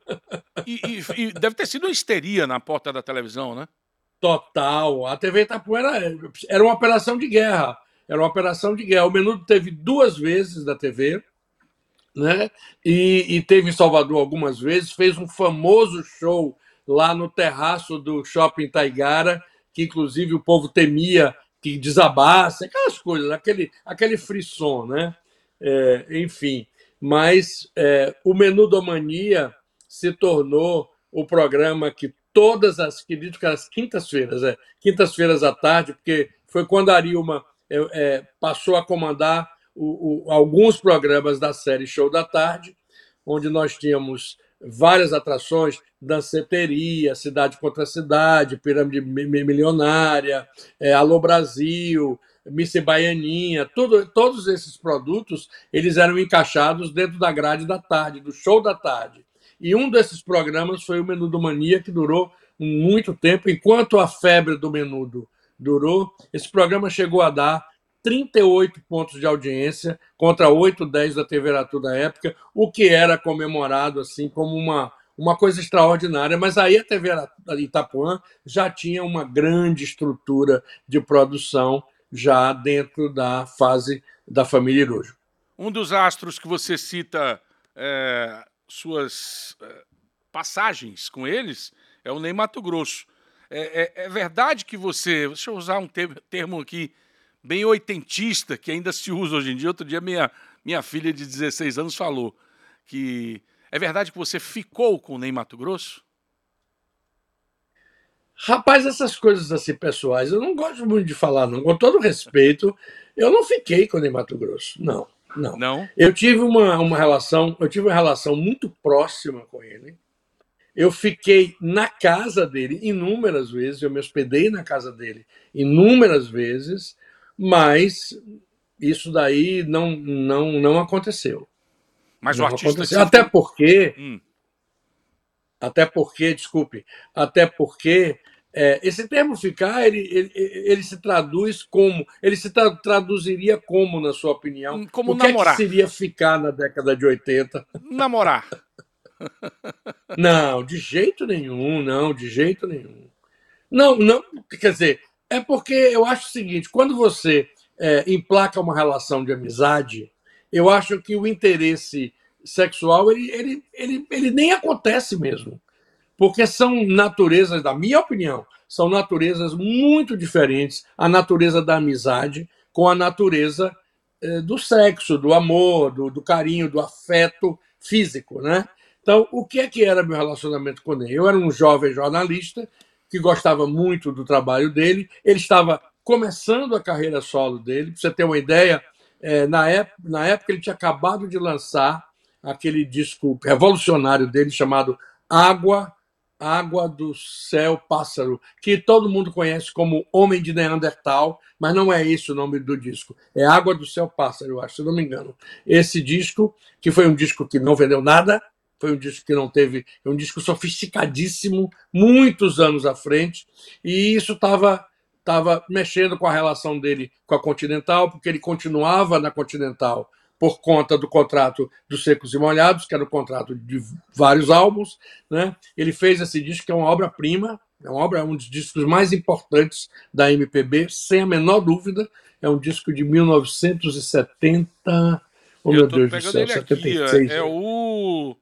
Speaker 1: E, e- e deve ter sido uma histeria na porta da televisão, né?
Speaker 2: Total. A TV Itapuã era, era uma operação de guerra. Era uma operação de guerra. O Menudo teve duas vezes da TV, né? E, e teve em Salvador algumas vezes. Fez um famoso show lá no terraço do Shopping Taigara, que inclusive o povo temia que desabasse, aquelas coisas, aquele, aquele frisson, né? É, enfim, mas é, o Menudomania se tornou o programa que todas as, acredito que as quintas-feiras, é, quintas-feiras à tarde, porque foi quando a Arilma é, é, passou a comandar o, o, alguns programas da série Show da Tarde, onde nós tínhamos várias atrações, danceteria, Cidade contra Cidade, Pirâmide Mi- Mi- Milionária, é, Alô Brasil, Miss Baianinha, tudo, todos esses produtos eles eram encaixados dentro da grade da tarde, do show da tarde. E um desses programas foi o Menudo Mania, que durou muito tempo. Enquanto a febre do menudo durou, esse programa chegou a dar 38 pontos de audiência contra 8, 10 da TV Aratu da época, o que era comemorado assim como uma, uma coisa extraordinária. Mas aí a TV Itapuã já tinha uma grande estrutura de produção já dentro da fase da família Irujo.
Speaker 1: Um dos astros que você cita é, suas é, passagens com eles é o Ney Mato Grosso. É, é- é verdade que você. Deixa eu usar um ter- termo aqui bem oitentista, que ainda se usa hoje em dia. Outro dia, minha, minha filha de 16 anos falou que. É verdade que você ficou com o Ney Mato Grosso?
Speaker 2: Rapaz, essas coisas assim pessoais, eu não gosto muito de falar, não. Com todo respeito, eu não fiquei com o Ney Mato Grosso. Não, não.
Speaker 1: Não?
Speaker 2: Eu tive uma, uma relação, eu tive uma relação muito próxima com ele. Eu fiquei na casa dele inúmeras vezes, eu me hospedei na casa dele inúmeras vezes, mas isso daí não não não aconteceu.
Speaker 1: Mas
Speaker 2: não
Speaker 1: o artista.
Speaker 2: aconteceu.
Speaker 1: que
Speaker 2: Até porque
Speaker 1: Hum.
Speaker 2: até porque, desculpe, até porque é, esse termo ficar, ele, ele, ele se traduz como, ele se tra- traduziria como, na sua opinião?
Speaker 1: Hum, como
Speaker 2: o que, é
Speaker 1: namorar.
Speaker 2: que seria ficar na década de 80?
Speaker 1: Namorar.
Speaker 2: Não, de jeito nenhum, não, de jeito nenhum. Não, não, quer dizer, é porque eu acho o seguinte, quando você é, emplaca uma relação de amizade, eu acho que o interesse sexual, ele, ele, ele, ele nem acontece mesmo. Porque são naturezas, da minha opinião, são naturezas muito diferentes, a natureza da amizade com a natureza eh, do sexo, do amor, do, do carinho, do afeto físico, né? Então, o que é que era meu relacionamento com ele? Eu era um jovem jornalista que gostava muito do trabalho dele. Ele estava começando a carreira solo dele. Para você ter uma ideia, eh, na, época, na época ele tinha acabado de lançar aquele disco revolucionário dele chamado Água, Água do Céu Pássaro, que todo mundo conhece como Homem de Neandertal, mas não é esse o nome do disco. É Água do Céu Pássaro, eu acho, se não me engano. Esse disco, que foi um disco que não vendeu nada, foi um disco que não teve, é um disco sofisticadíssimo, muitos anos à frente, e isso estava estava mexendo com a relação dele com a Continental, porque ele continuava na Continental por conta do contrato dos Secos e Molhados, que era o contrato de vários álbuns, né? Ele fez esse disco que é uma obra-prima, é uma obra, é um dos discos mais importantes da MPB, sem a menor dúvida. É um disco de 1970. Oh, meu
Speaker 1: Eu tô
Speaker 2: Deus do céu,
Speaker 1: ele aqui.
Speaker 2: 76.
Speaker 1: É, é o.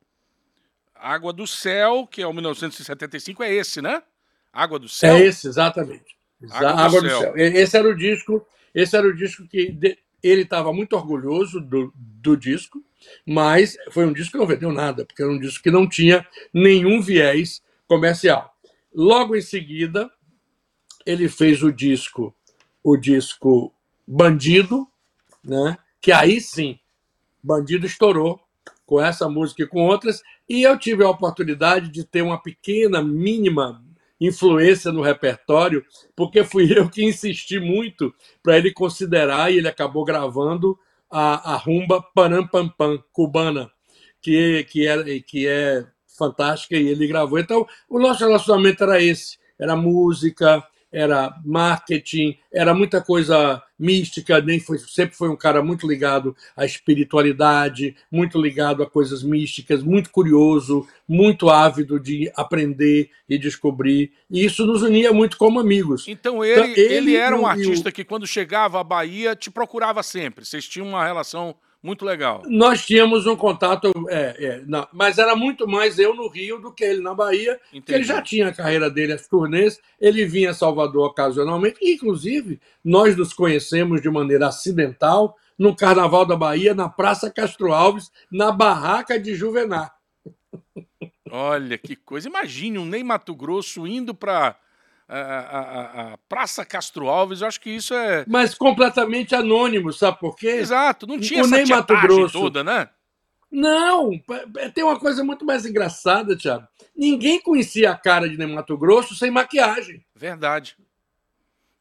Speaker 1: Água do Céu, que é o 1975, é esse, né? Água do Céu.
Speaker 2: É esse, exatamente. Água, do, Água do, céu. céu. Esse era o disco, esse era o disco que de, ele estava muito orgulhoso do, do disco, mas foi um disco que não vendeu nada, porque era um disco que não tinha nenhum viés comercial. Logo em seguida, ele fez o disco, o disco Bandido, né? Que aí sim, Bandido estourou com essa música e com outras, e eu tive a oportunidade de ter uma pequena, mínima influência no repertório, porque fui eu que insisti muito para ele considerar, e ele acabou gravando a, a rumba Panam Pam Pam, cubana, que, que, que é fantástica, e ele gravou. Então, o nosso relacionamento era esse: era música, era marketing, era muita coisa mística, nem foi, sempre foi um cara muito ligado à espiritualidade, muito ligado a coisas místicas, muito curioso, muito ávido de aprender e descobrir. E isso nos unia muito como amigos.
Speaker 1: Então ele, então, ele, ele era um artista que quando chegava à Bahia te procurava sempre. Vocês tinham uma relação muito legal.
Speaker 2: Nós tínhamos um contato, é, é, não, mas era muito mais eu no Rio do que ele na Bahia. Ele já tinha a carreira dele, as turnês, ele vinha a Salvador ocasionalmente, inclusive nós nos conhecemos de maneira acidental no Carnaval da Bahia, na Praça Castro Alves, na barraca de Juvenar.
Speaker 1: Olha que coisa. Imagine um Ney Mato Grosso indo para a, a, a, Praça Castro Alves, eu acho que isso é.
Speaker 2: Mas completamente anônimo, sabe por quê?
Speaker 1: Exato, não tinha essa Mato Grosso toda, né?
Speaker 2: Não, tem uma coisa muito mais engraçada, Thiago. Ninguém conhecia a cara de Ney Mato Grosso sem maquiagem.
Speaker 1: Verdade.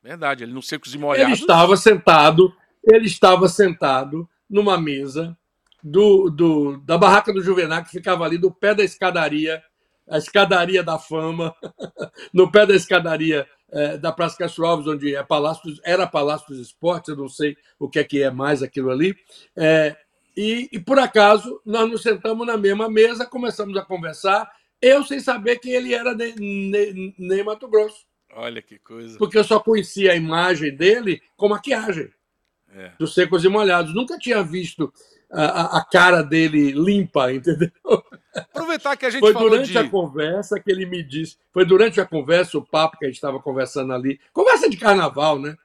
Speaker 1: Verdade, ele não secos e molhados.
Speaker 2: Ele estava sentado, ele estava sentado numa mesa do, do, da barraca do Juvenal, que ficava ali do pé da escadaria a escadaria da fama, no pé da escadaria é, da Praça Castro Alves, onde é Palácio, era Palácio dos Esportes, eu não sei o que é que é mais aquilo ali. É, e, e, por acaso, nós nos sentamos na mesma mesa, começamos a conversar, eu sem saber que ele era nem, nem Mato Grosso.
Speaker 1: Olha que coisa.
Speaker 2: Porque eu só conhecia a imagem dele com maquiagem. É. Dos secos e molhados. Nunca tinha visto a, a, cara dele limpa, entendeu?
Speaker 1: Aproveitar que a gente
Speaker 2: foi durante
Speaker 1: de...
Speaker 2: a conversa que ele me disse, foi durante a conversa, o papo que a gente estava conversando ali, conversa de carnaval, né?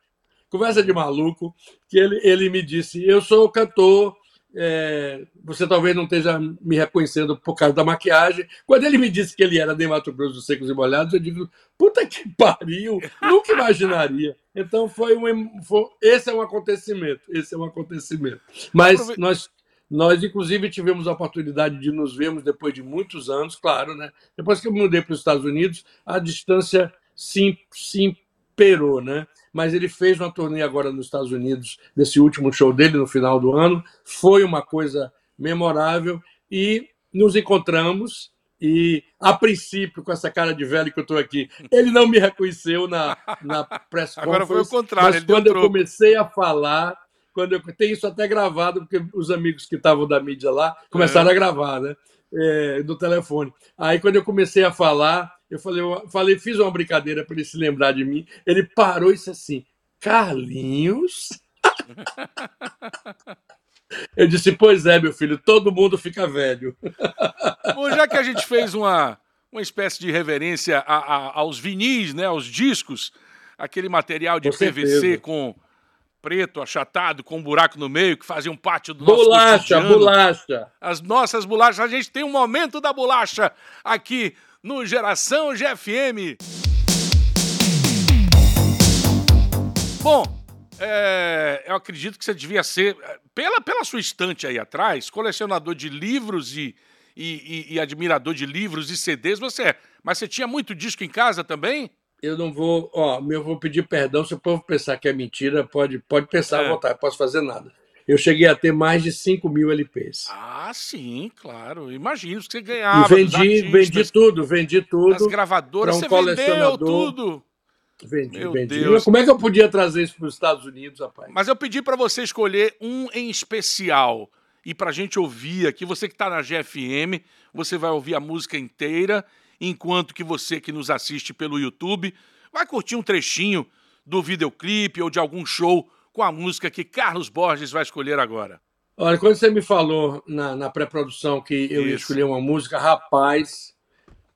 Speaker 2: Conversa de maluco, que ele, ele me disse: Eu sou cantor, é, você talvez não esteja me reconhecendo por causa da maquiagem. Quando ele me disse que ele era de Mato Grosso dos Secos e Molhados, eu digo: Puta que pariu, nunca imaginaria. Então foi um. Foi, esse é um acontecimento. Esse é um acontecimento. Mas nós nós, inclusive, tivemos a oportunidade de nos vermos depois de muitos anos, claro, né? Depois que eu mudei para os Estados Unidos, a distância se, se imperou, né? Mas ele fez uma turnê agora nos Estados Unidos, desse último show dele no final do ano. Foi uma coisa memorável e nos encontramos e, a princípio, com essa cara de velho que eu estou aqui, ele não me reconheceu na, na press conference.
Speaker 1: Agora foi o contrário.
Speaker 2: Mas quando eu comecei a falar, quando eu tenho isso até gravado, porque os amigos que estavam da mídia lá começaram é. a gravar, né? É, do telefone. Aí quando eu comecei a falar, eu falei, eu falei, fiz uma brincadeira para ele se lembrar de mim. Ele parou e disse assim: Carlinhos? Eu disse, pois é, meu filho, todo mundo fica velho.
Speaker 1: Bom, já que a gente fez uma, uma espécie de reverência a, a, aos vinis, né, aos discos, aquele material de com PVC certeza. com preto, achatado, com um buraco no meio, que fazia um pátio do nosso
Speaker 2: Bolacha, cotidiano. bolacha.
Speaker 1: As nossas bolachas. A gente tem um momento da bolacha aqui no Geração GFM. Bom, é, eu acredito que você devia ser, pela, pela sua estante aí atrás, colecionador de livros e, e, e, e admirador de livros e CDs, você é. Mas você tinha muito disco em casa também?
Speaker 2: Eu não vou, ó, eu vou pedir perdão se o povo pensar que é mentira, pode, pode pensar é. à vontade, posso fazer nada. Eu cheguei a ter mais de 5 mil LPs.
Speaker 1: Ah, sim, claro. Imagino que você ganhava.
Speaker 2: E vendi, vendi tudo, vendi tudo.
Speaker 1: As gravadoras, um você vendeu tudo.
Speaker 2: Vendi, Meu vendi. Deus. Como é que eu podia trazer isso para os Estados Unidos, rapaz?
Speaker 1: Mas eu pedi para você escolher um em especial e para a gente ouvir aqui. Você que está na GFM, você vai ouvir a música inteira enquanto que você que nos assiste pelo YouTube vai curtir um trechinho do videoclipe ou de algum show com a música que Carlos Borges vai escolher agora.
Speaker 2: Olha, quando você me falou na, na pré-produção que eu Isso. ia escolher uma música, rapaz,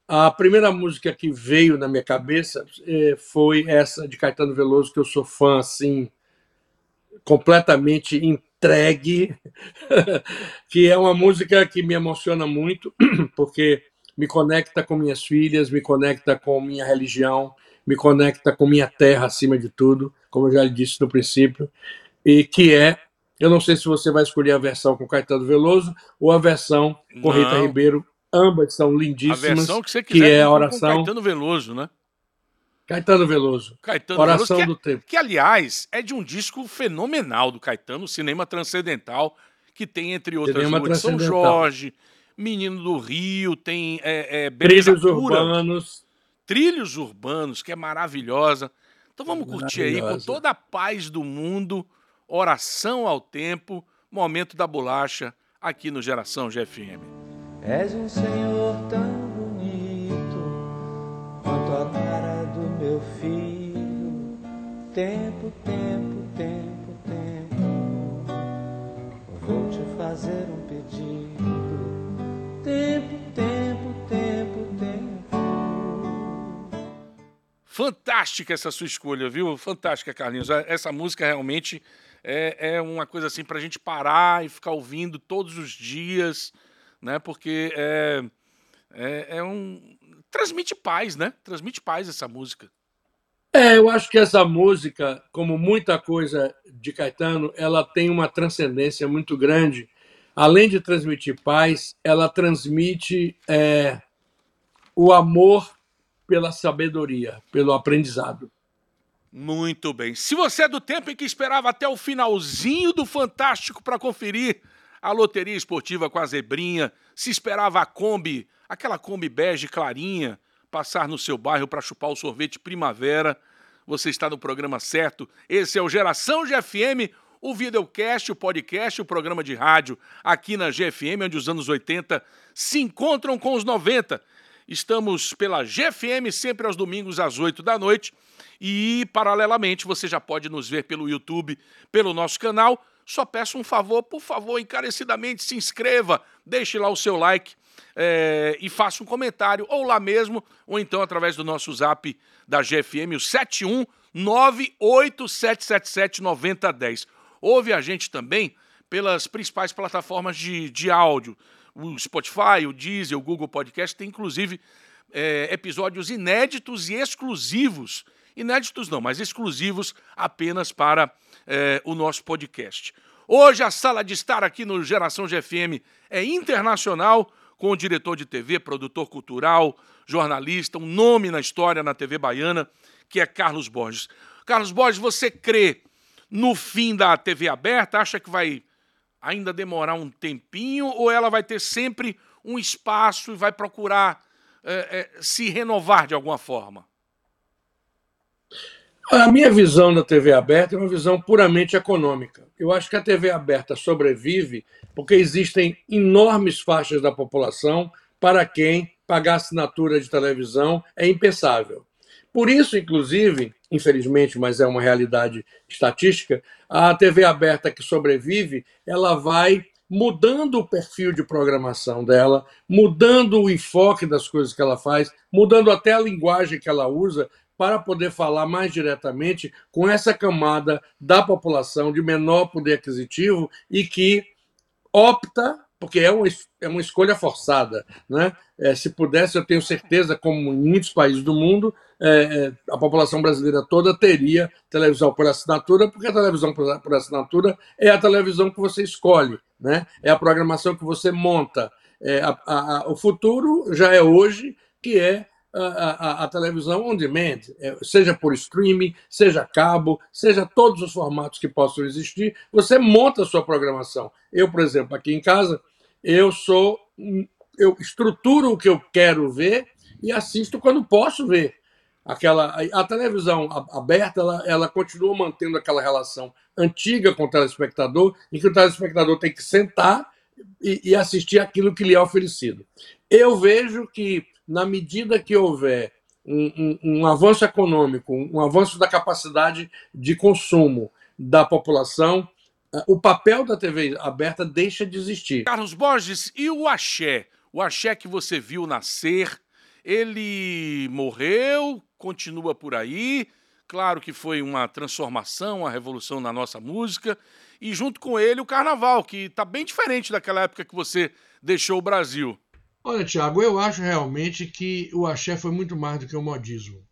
Speaker 2: A primeira música que veio na minha cabeça eh, foi essa de Caetano Veloso, que eu sou fã, assim, completamente entregue, que é uma música que me emociona muito, porque me conecta com minhas filhas, me conecta com minha religião, me conecta com minha terra acima de tudo, como eu já disse no princípio, e que é, eu não sei se você vai escolher a versão com Caetano Veloso ou a versão com não. Rita Ribeiro, ambas são lindíssimas. A
Speaker 1: versão que você quiser, que é a oração com Caetano Veloso, né?
Speaker 2: Caetano Veloso.
Speaker 1: Caetano Oração Veloso, que, é do Tempo. Que, aliás, é de um disco fenomenal do Caetano, Cinema Transcendental, que tem, entre outras, Cinema São Jorge, Menino do Rio, tem é, é,
Speaker 2: Trilhos Pura, Urbanos.
Speaker 1: Trilhos Urbanos, que é maravilhosa. Então vamos curtir aí com toda a paz do mundo, Oração ao Tempo, Momento da Bolacha, aqui no Geração GFM.
Speaker 4: És um senhor tão bonito quanto a meu filho, tempo, tempo, tempo, tempo. Vou te fazer um pedido. Tempo, tempo, tempo, tempo.
Speaker 1: Fantástica essa sua escolha, viu? Fantástica, Carlinhos. Essa música realmente é, é uma coisa assim para a gente parar e ficar ouvindo todos os dias, né? Porque é, é, é um transmite paz, né? Transmite paz essa música.
Speaker 2: É, eu acho que essa música, como muita coisa de Caetano, ela tem uma transcendência muito grande. Além de transmitir paz, ela transmite é, o amor pela sabedoria, pelo aprendizado.
Speaker 1: Muito bem. Se você é do tempo em que esperava até o finalzinho do Fantástico para conferir a loteria esportiva com a zebrinha, se esperava a Kombi, aquela Kombi bege clarinha, passar no seu bairro para chupar o sorvete primavera, você está no programa certo. Esse é o Geração GFM, o videocast, o podcast, o programa de rádio aqui na GFM, onde os anos 80 se encontram com os 90. Estamos pela GFM sempre aos domingos às 8 da noite e, paralelamente, você já pode nos ver pelo YouTube, pelo nosso canal. Só peço um favor, por favor, encarecidamente se inscreva, deixe lá o seu like é, e faça um comentário, ou lá mesmo, ou então através do nosso zap da GFM, o 71987779010. Ouve a gente também pelas principais plataformas de, de áudio, o Spotify, o Deezer, o Google Podcast, tem inclusive é, episódios inéditos e exclusivos. Inéditos não, mas exclusivos apenas para é, o nosso podcast. Hoje a sala de estar aqui no Geração GFM é internacional com o diretor de TV, produtor cultural, jornalista, um nome na história na TV baiana, que é Carlos Borges. Carlos Borges, você crê no fim da TV aberta? Acha que vai ainda demorar um tempinho ou ela vai ter sempre um espaço e vai procurar é, é, se renovar de alguma forma?
Speaker 2: A minha visão da TV aberta é uma visão puramente econômica. Eu acho que a TV aberta sobrevive porque existem enormes faixas da população para quem pagar assinatura de televisão é impensável. Por isso, inclusive, infelizmente, mas é uma realidade estatística, a TV aberta que sobrevive, ela vai mudando o perfil de programação dela, mudando o enfoque das coisas que ela faz, mudando até a linguagem que ela usa para poder falar mais diretamente com essa camada da população de menor poder aquisitivo e que opta, porque é uma, é uma escolha forçada. Né? É, se pudesse, eu tenho certeza, como em muitos países do mundo, é, é a população brasileira toda teria televisão por assinatura, porque a televisão por assinatura é a televisão que você escolhe, né? é a programação que você monta. É, a, a, a, o futuro já é hoje, que é a, a, televisão on demand, é, seja por streaming, seja cabo, seja todos os formatos que possam existir, você monta a sua programação. Eu, por exemplo, aqui em casa, eu sou eu estruturo o que eu quero ver e assisto quando posso ver. Aquela a televisão aberta, ela, ela continua mantendo aquela relação antiga com o telespectador, em que o telespectador tem que sentar e, e assistir aquilo que lhe é oferecido. Eu vejo que na medida que houver um, um, um, avanço econômico, um avanço da capacidade de consumo da população, eh, o papel da TV aberta deixa de existir.
Speaker 1: Carlos Borges, e o axé? O axé que você viu nascer, Ele morreu, continua por aí. Claro que foi uma transformação, uma revolução na nossa música. E junto com ele o carnaval, que está bem diferente daquela época que você deixou o Brasil.
Speaker 2: Olha, Tiago, eu acho realmente que o axé foi muito mais do que o modismo.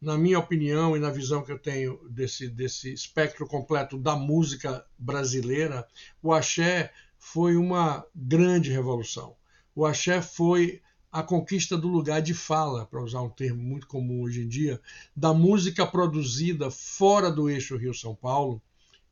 Speaker 2: Na minha opinião e na visão que eu tenho desse, desse espectro completo da música brasileira, o axé foi uma grande revolução. O axé foi a conquista do lugar de fala, para usar um termo muito comum hoje em dia, da música produzida fora do eixo Rio-São Paulo,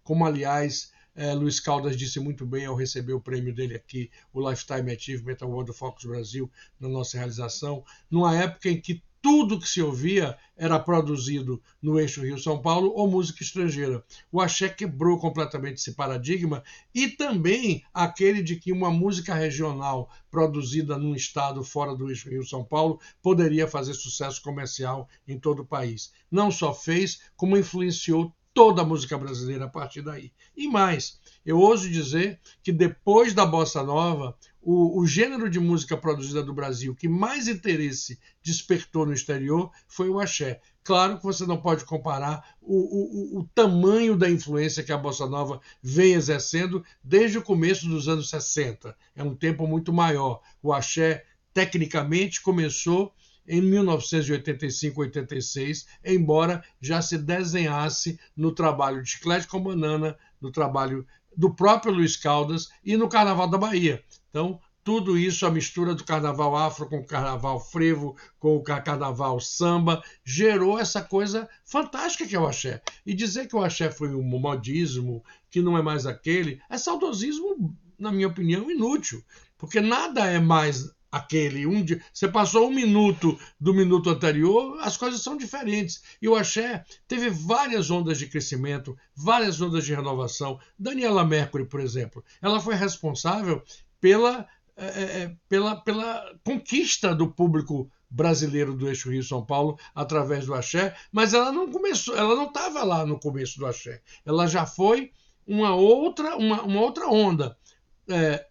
Speaker 2: como aliás é, Luiz Caldas disse muito bem ao receber o prêmio dele aqui, o Lifetime Achievement Award do Focus Brasil, na nossa realização, numa época em que tudo que se ouvia era produzido no eixo Rio-São Paulo ou música estrangeira. O axé quebrou completamente esse paradigma e também aquele de que uma música regional produzida num estado fora do eixo Rio-São Paulo poderia fazer sucesso comercial em todo o país. Não só fez, como influenciou toda a música brasileira a partir daí. E mais, eu ouso dizer que depois da bossa nova, o, o, gênero de música produzida do Brasil que mais interesse despertou no exterior foi o axé. Claro que você não pode comparar o, o, o, tamanho da influência que a bossa nova vem exercendo desde o começo dos anos 60. É um tempo muito maior. O axé, tecnicamente, começou em 1985-86, embora já se desenhasse no trabalho de Chiclete com Banana, no trabalho do próprio Luiz Caldas e no Carnaval da Bahia. Então, tudo isso, a mistura do carnaval afro com o carnaval frevo, com o carnaval samba, gerou essa coisa fantástica que é o axé. E dizer que o axé foi um modismo, que não é mais aquele, é saudosismo, na minha opinião, inútil. Porque nada é mais aquele um dia, você passou um minuto do minuto anterior, as coisas são diferentes. E o axé teve várias ondas de crescimento, várias ondas de renovação. Daniela Mercury, por exemplo, ela foi responsável pela, é, é pela, pela conquista do público brasileiro do eixo Rio São Paulo através do axé, mas ela não começou, ela não estava lá no começo do axé. Ela já foi uma outra, uma, uma outra onda. É,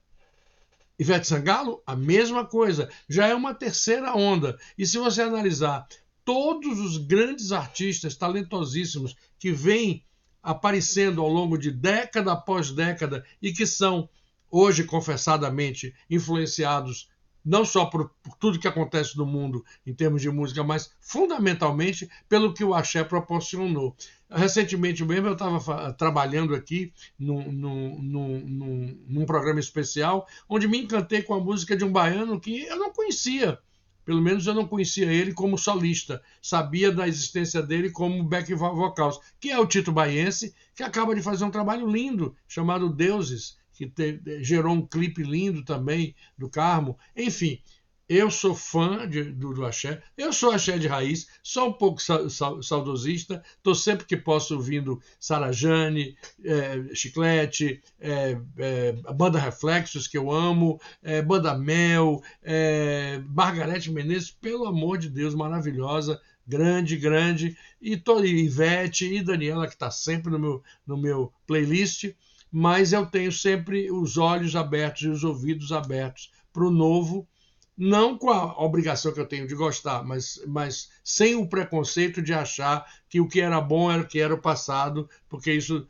Speaker 2: Ivete Sangalo, a mesma coisa, já é uma terceira onda. E se você analisar todos os grandes artistas talentosíssimos que vêm aparecendo ao longo de década após década e que são hoje confessadamente influenciados não só por, por, tudo que acontece no mundo em termos de música, mas fundamentalmente pelo que o axé proporcionou. Recentemente mesmo eu estava trabalhando aqui num, num, num, programa especial onde me encantei com a música de um baiano que eu não conhecia. Pelo menos eu não conhecia ele como solista. Sabia da existência dele como back vocals, que é o Tito Baiense, que acaba de fazer um trabalho lindo chamado Deuses que te, gerou um clipe lindo também do Carmo. Enfim, eu sou fã de, do, do axé, eu sou axé de raiz, sou um pouco sa, sa, saudosista, estou sempre que posso ouvindo Sarajane, é, Chiclete, é, é, Banda Reflexos, que eu amo, é, Banda Mel, é, Margarete Menezes, pelo amor de Deus, maravilhosa, grande, grande, e, tô, e Ivete e Daniela, que está sempre no meu, no meu playlist mas eu tenho sempre os olhos abertos e os ouvidos abertos para o novo, não com a obrigação que eu tenho de gostar, mas, mas sem o preconceito de achar que o que era bom era o que era o passado, porque isso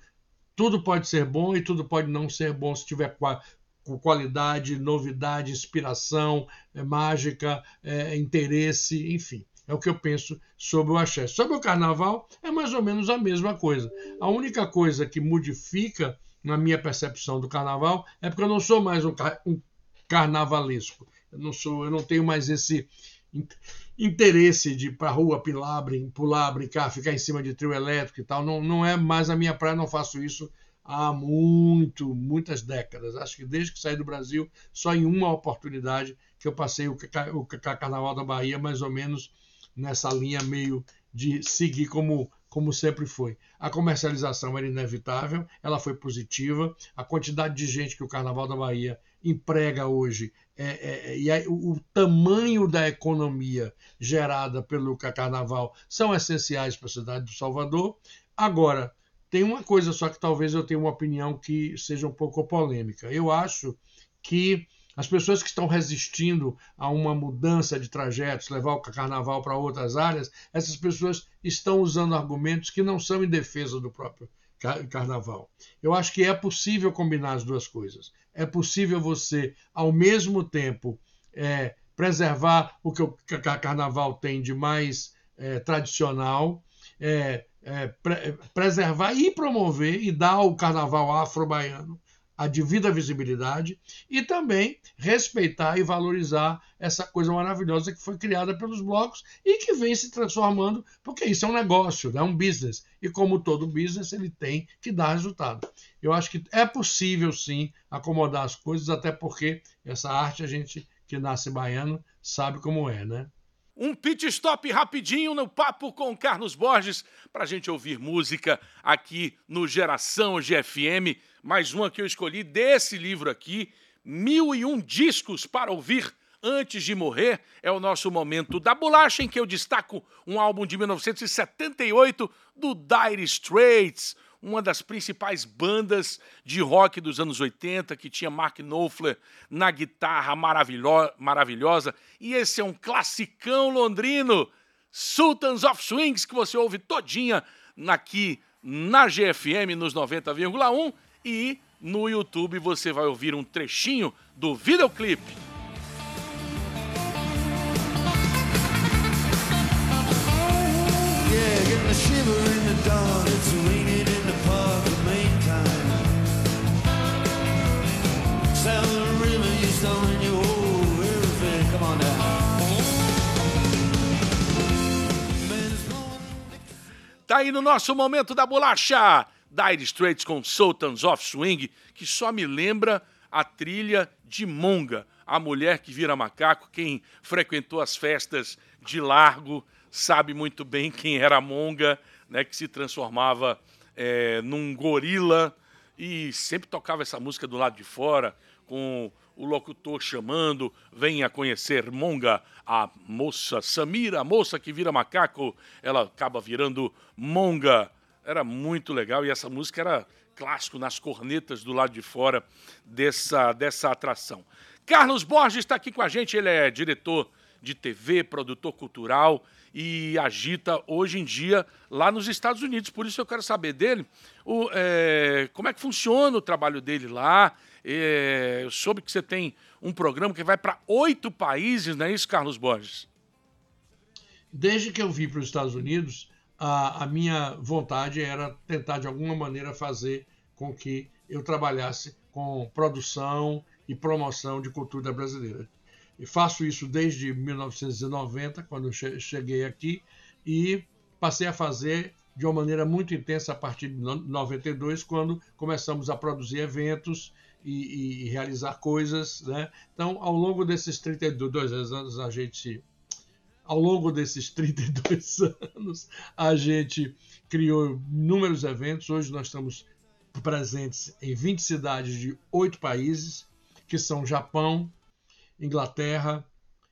Speaker 2: tudo pode ser bom e tudo pode não ser bom se tiver com qualidade, novidade, inspiração, é, mágica, é, interesse, enfim. É o que eu penso sobre o axé. Sobre o carnaval, é mais ou menos a mesma coisa. A única coisa que modifica na minha percepção do carnaval, é porque eu não sou mais um, um carnavalesco. Eu não sou, eu não tenho mais esse interesse de ir para rua pilar, pular, brincar, ficar em cima de trio elétrico e tal. Não, não é mais a minha praia, não faço isso há muito, muitas décadas. Acho que desde que saí do Brasil, só em uma oportunidade que eu passei o, o Carnaval da Bahia, mais ou menos nessa linha meio de seguir como como sempre foi. A comercialização era inevitável, ela foi positiva. A quantidade de gente que o Carnaval da Bahia emprega hoje é, é, é e aí, o, o, tamanho da economia gerada pelo Carnaval são essenciais para a cidade do Salvador. Agora, tem uma coisa só que talvez eu tenha uma opinião que seja um pouco polêmica. Eu acho que As pessoas que estão resistindo a uma mudança de trajetos, levar o carnaval para outras áreas, essas pessoas estão usando argumentos que não são em defesa do próprio carnaval. Eu acho que é possível combinar as duas coisas. É possível você, ao mesmo tempo, é, preservar o que o carnaval tem de mais é, tradicional, é, é, pre preservar e promover e dar ao carnaval afro-baiano a devida visibilidade e também respeitar e valorizar essa coisa maravilhosa que foi criada pelos blocos e que vem se transformando, porque isso é um negócio, é né? um business. E como todo business, ele tem que dar resultado. Eu acho que é possível sim acomodar as coisas, até porque essa arte a gente que nasce baiano sabe como é, né?
Speaker 1: Um pit stop rapidinho no papo com Carlos Borges para a gente ouvir música aqui no Geração GFM. Mais uma que eu escolhi desse livro aqui, Mil e Um Discos para Ouvir Antes de Morrer. É o nosso momento da bolacha em que eu destaco um álbum de 1978 do Dire Straits, uma das principais bandas de rock dos anos 80, que tinha Mark Knopfler na guitarra maravilhosa. E esse é um classicão londrino, Sultans of Swings, que você ouve todinha aqui na GFM nos 90,1 e no YouTube você vai ouvir um trechinho do videoclipe. Tá aí no nosso momento da bolacha. Dire Straits com Sultans of Swing, que só me lembra a trilha de Monga, a mulher que vira macaco. Quem frequentou as festas de Largo sabe muito bem quem era a Monga, né, que se transformava é, num gorila e sempre tocava essa música do lado de fora, com o locutor chamando, venha conhecer Monga, a moça Samira, a moça que vira macaco, ela acaba virando Monga. Era muito legal e essa música era clássico nas cornetas do lado de fora dessa, dessa atração. Carlos Borges está aqui com a gente, ele é diretor de TV, produtor cultural e agita hoje em dia lá nos Estados Unidos. Por isso eu quero saber dele o, é, como é que funciona o trabalho dele lá eu soube que você tem um programa que vai para oito países, não é isso, Carlos Borges?
Speaker 2: Desde que eu vim para os Estados Unidos, a, a minha vontade era tentar, de alguma maneira, fazer com que eu trabalhasse com produção e promoção de cultura brasileira. E faço isso desde 1990, quando cheguei aqui, e passei a fazer de uma maneira muito intensa a partir de 92, quando começamos a produzir eventos e, e, realizar coisas. Né? Então, ao longo desses 32 anos, a gente. Ao longo desses 32 anos, a gente criou inúmeros eventos. Hoje nós estamos presentes em 20 cidades de oito países, que são Japão, Inglaterra,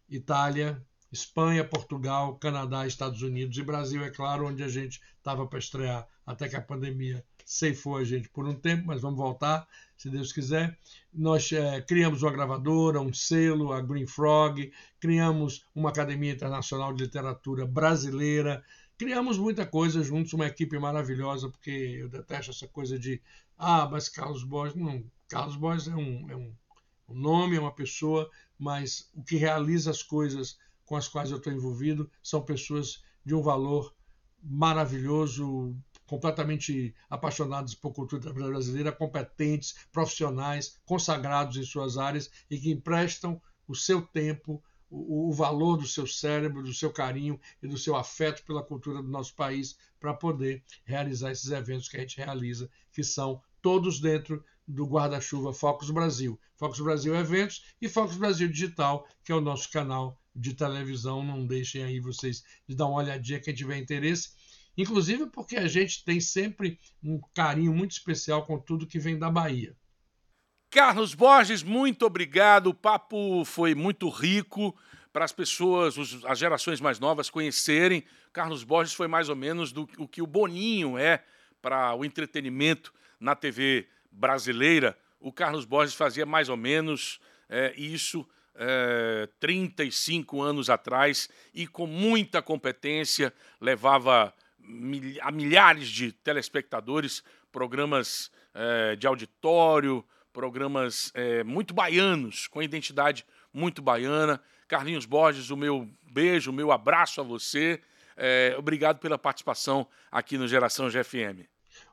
Speaker 2: Itália, Espanha, Portugal, Canadá, Estados Unidos e Brasil, é claro, onde a gente estava para estrear até que a pandemia ceifou a gente por um tempo, mas vamos voltar, se Deus quiser. Nós é, criamos uma gravadora, um selo, a Green Frog, criamos uma Academia Internacional de Literatura Brasileira, criamos muita coisa juntos, uma equipe maravilhosa, porque eu detesto essa coisa de, ah, mas Carlos Borges, não, Carlos Borges é um, é um, um nome, é uma pessoa, mas o que realiza as coisas com as quais eu estou envolvido são pessoas de um valor maravilhoso, completamente apaixonados por cultura brasileira, competentes, profissionais, consagrados em suas áreas e que emprestam o seu tempo, o, o valor do seu cérebro, do seu carinho e do seu afeto pela cultura do nosso país para poder realizar esses eventos que a gente realiza, que são todos dentro do guarda-chuva Focus Brasil. Focus Brasil Eventos e Focus Brasil Digital, que é o nosso canal de televisão. Não deixem aí vocês de dar uma olhadinha quem tiver interesse inclusive porque a gente tem sempre um carinho muito especial com tudo que vem da Bahia.
Speaker 1: Carlos Borges, muito obrigado. O papo foi muito rico para as pessoas, as gerações mais novas conhecerem. Carlos Borges foi mais ou menos do o que o Boninho é para o entretenimento na TV brasileira. O Carlos Borges fazia mais ou menos é, isso é, 35 anos atrás e com muita competência levava a milhares de telespectadores programas é, de auditório, programas é, muito baianos, com identidade muito baiana. Carlinhos Borges, o meu beijo, o meu abraço a você. É, obrigado pela participação aqui no Geração GFM.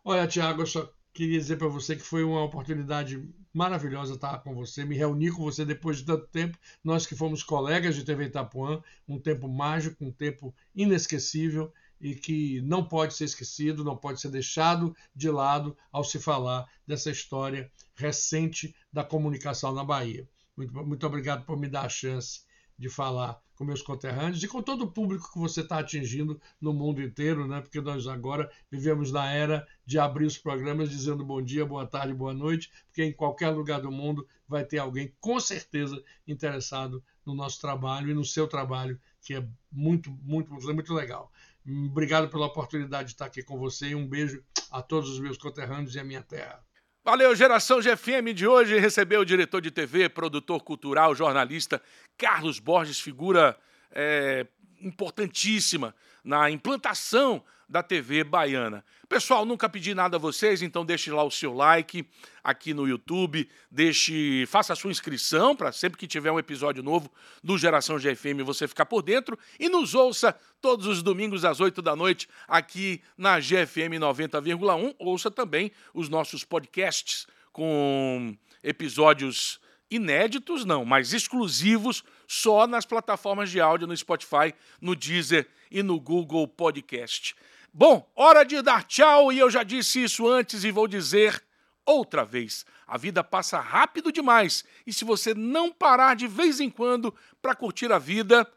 Speaker 2: Olha, Tiago, eu só queria dizer para você que foi uma oportunidade maravilhosa estar com você, me reunir com você depois de tanto tempo. Nós que fomos colegas de TV Itapuã, um tempo mágico, um tempo inesquecível e que não pode ser esquecido, não pode ser deixado de lado ao se falar dessa história recente da comunicação na Bahia. Muito, muito obrigado por me dar a chance de falar com meus conterrâneos e com todo o público que você está atingindo no mundo inteiro, né? porque nós agora vivemos na era de abrir os programas dizendo bom dia, boa tarde, boa noite, porque em qualquer lugar do mundo vai ter alguém com certeza interessado no nosso trabalho e no seu trabalho, que é muito, muito, muito legal. Obrigado pela oportunidade de estar aqui com você e um beijo a todos os meus conterrâneos e a minha terra.
Speaker 1: Valeu, Geração GFM de hoje recebeu o diretor de TV, produtor cultural, jornalista Carlos Borges, figura é, importantíssima na implantação da TV baiana. Pessoal, nunca pedi nada a vocês, então deixe lá o seu like aqui no YouTube, deixe, faça a sua inscrição para sempre que tiver um episódio novo do Geração GFM você ficar por dentro e nos ouça todos os domingos às 8 da noite aqui na GFM 90,1. Ouça também os nossos podcasts com episódios inéditos, não, mas exclusivos só nas plataformas de áudio no Spotify, no Deezer e no Google Podcast. Bom, hora de dar tchau e eu já disse isso antes e vou dizer outra vez. A vida passa rápido demais e se você não parar de vez em quando para curtir a vida,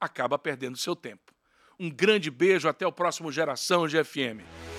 Speaker 1: acaba perdendo seu tempo. Um grande beijo, até o próximo Geração GFM.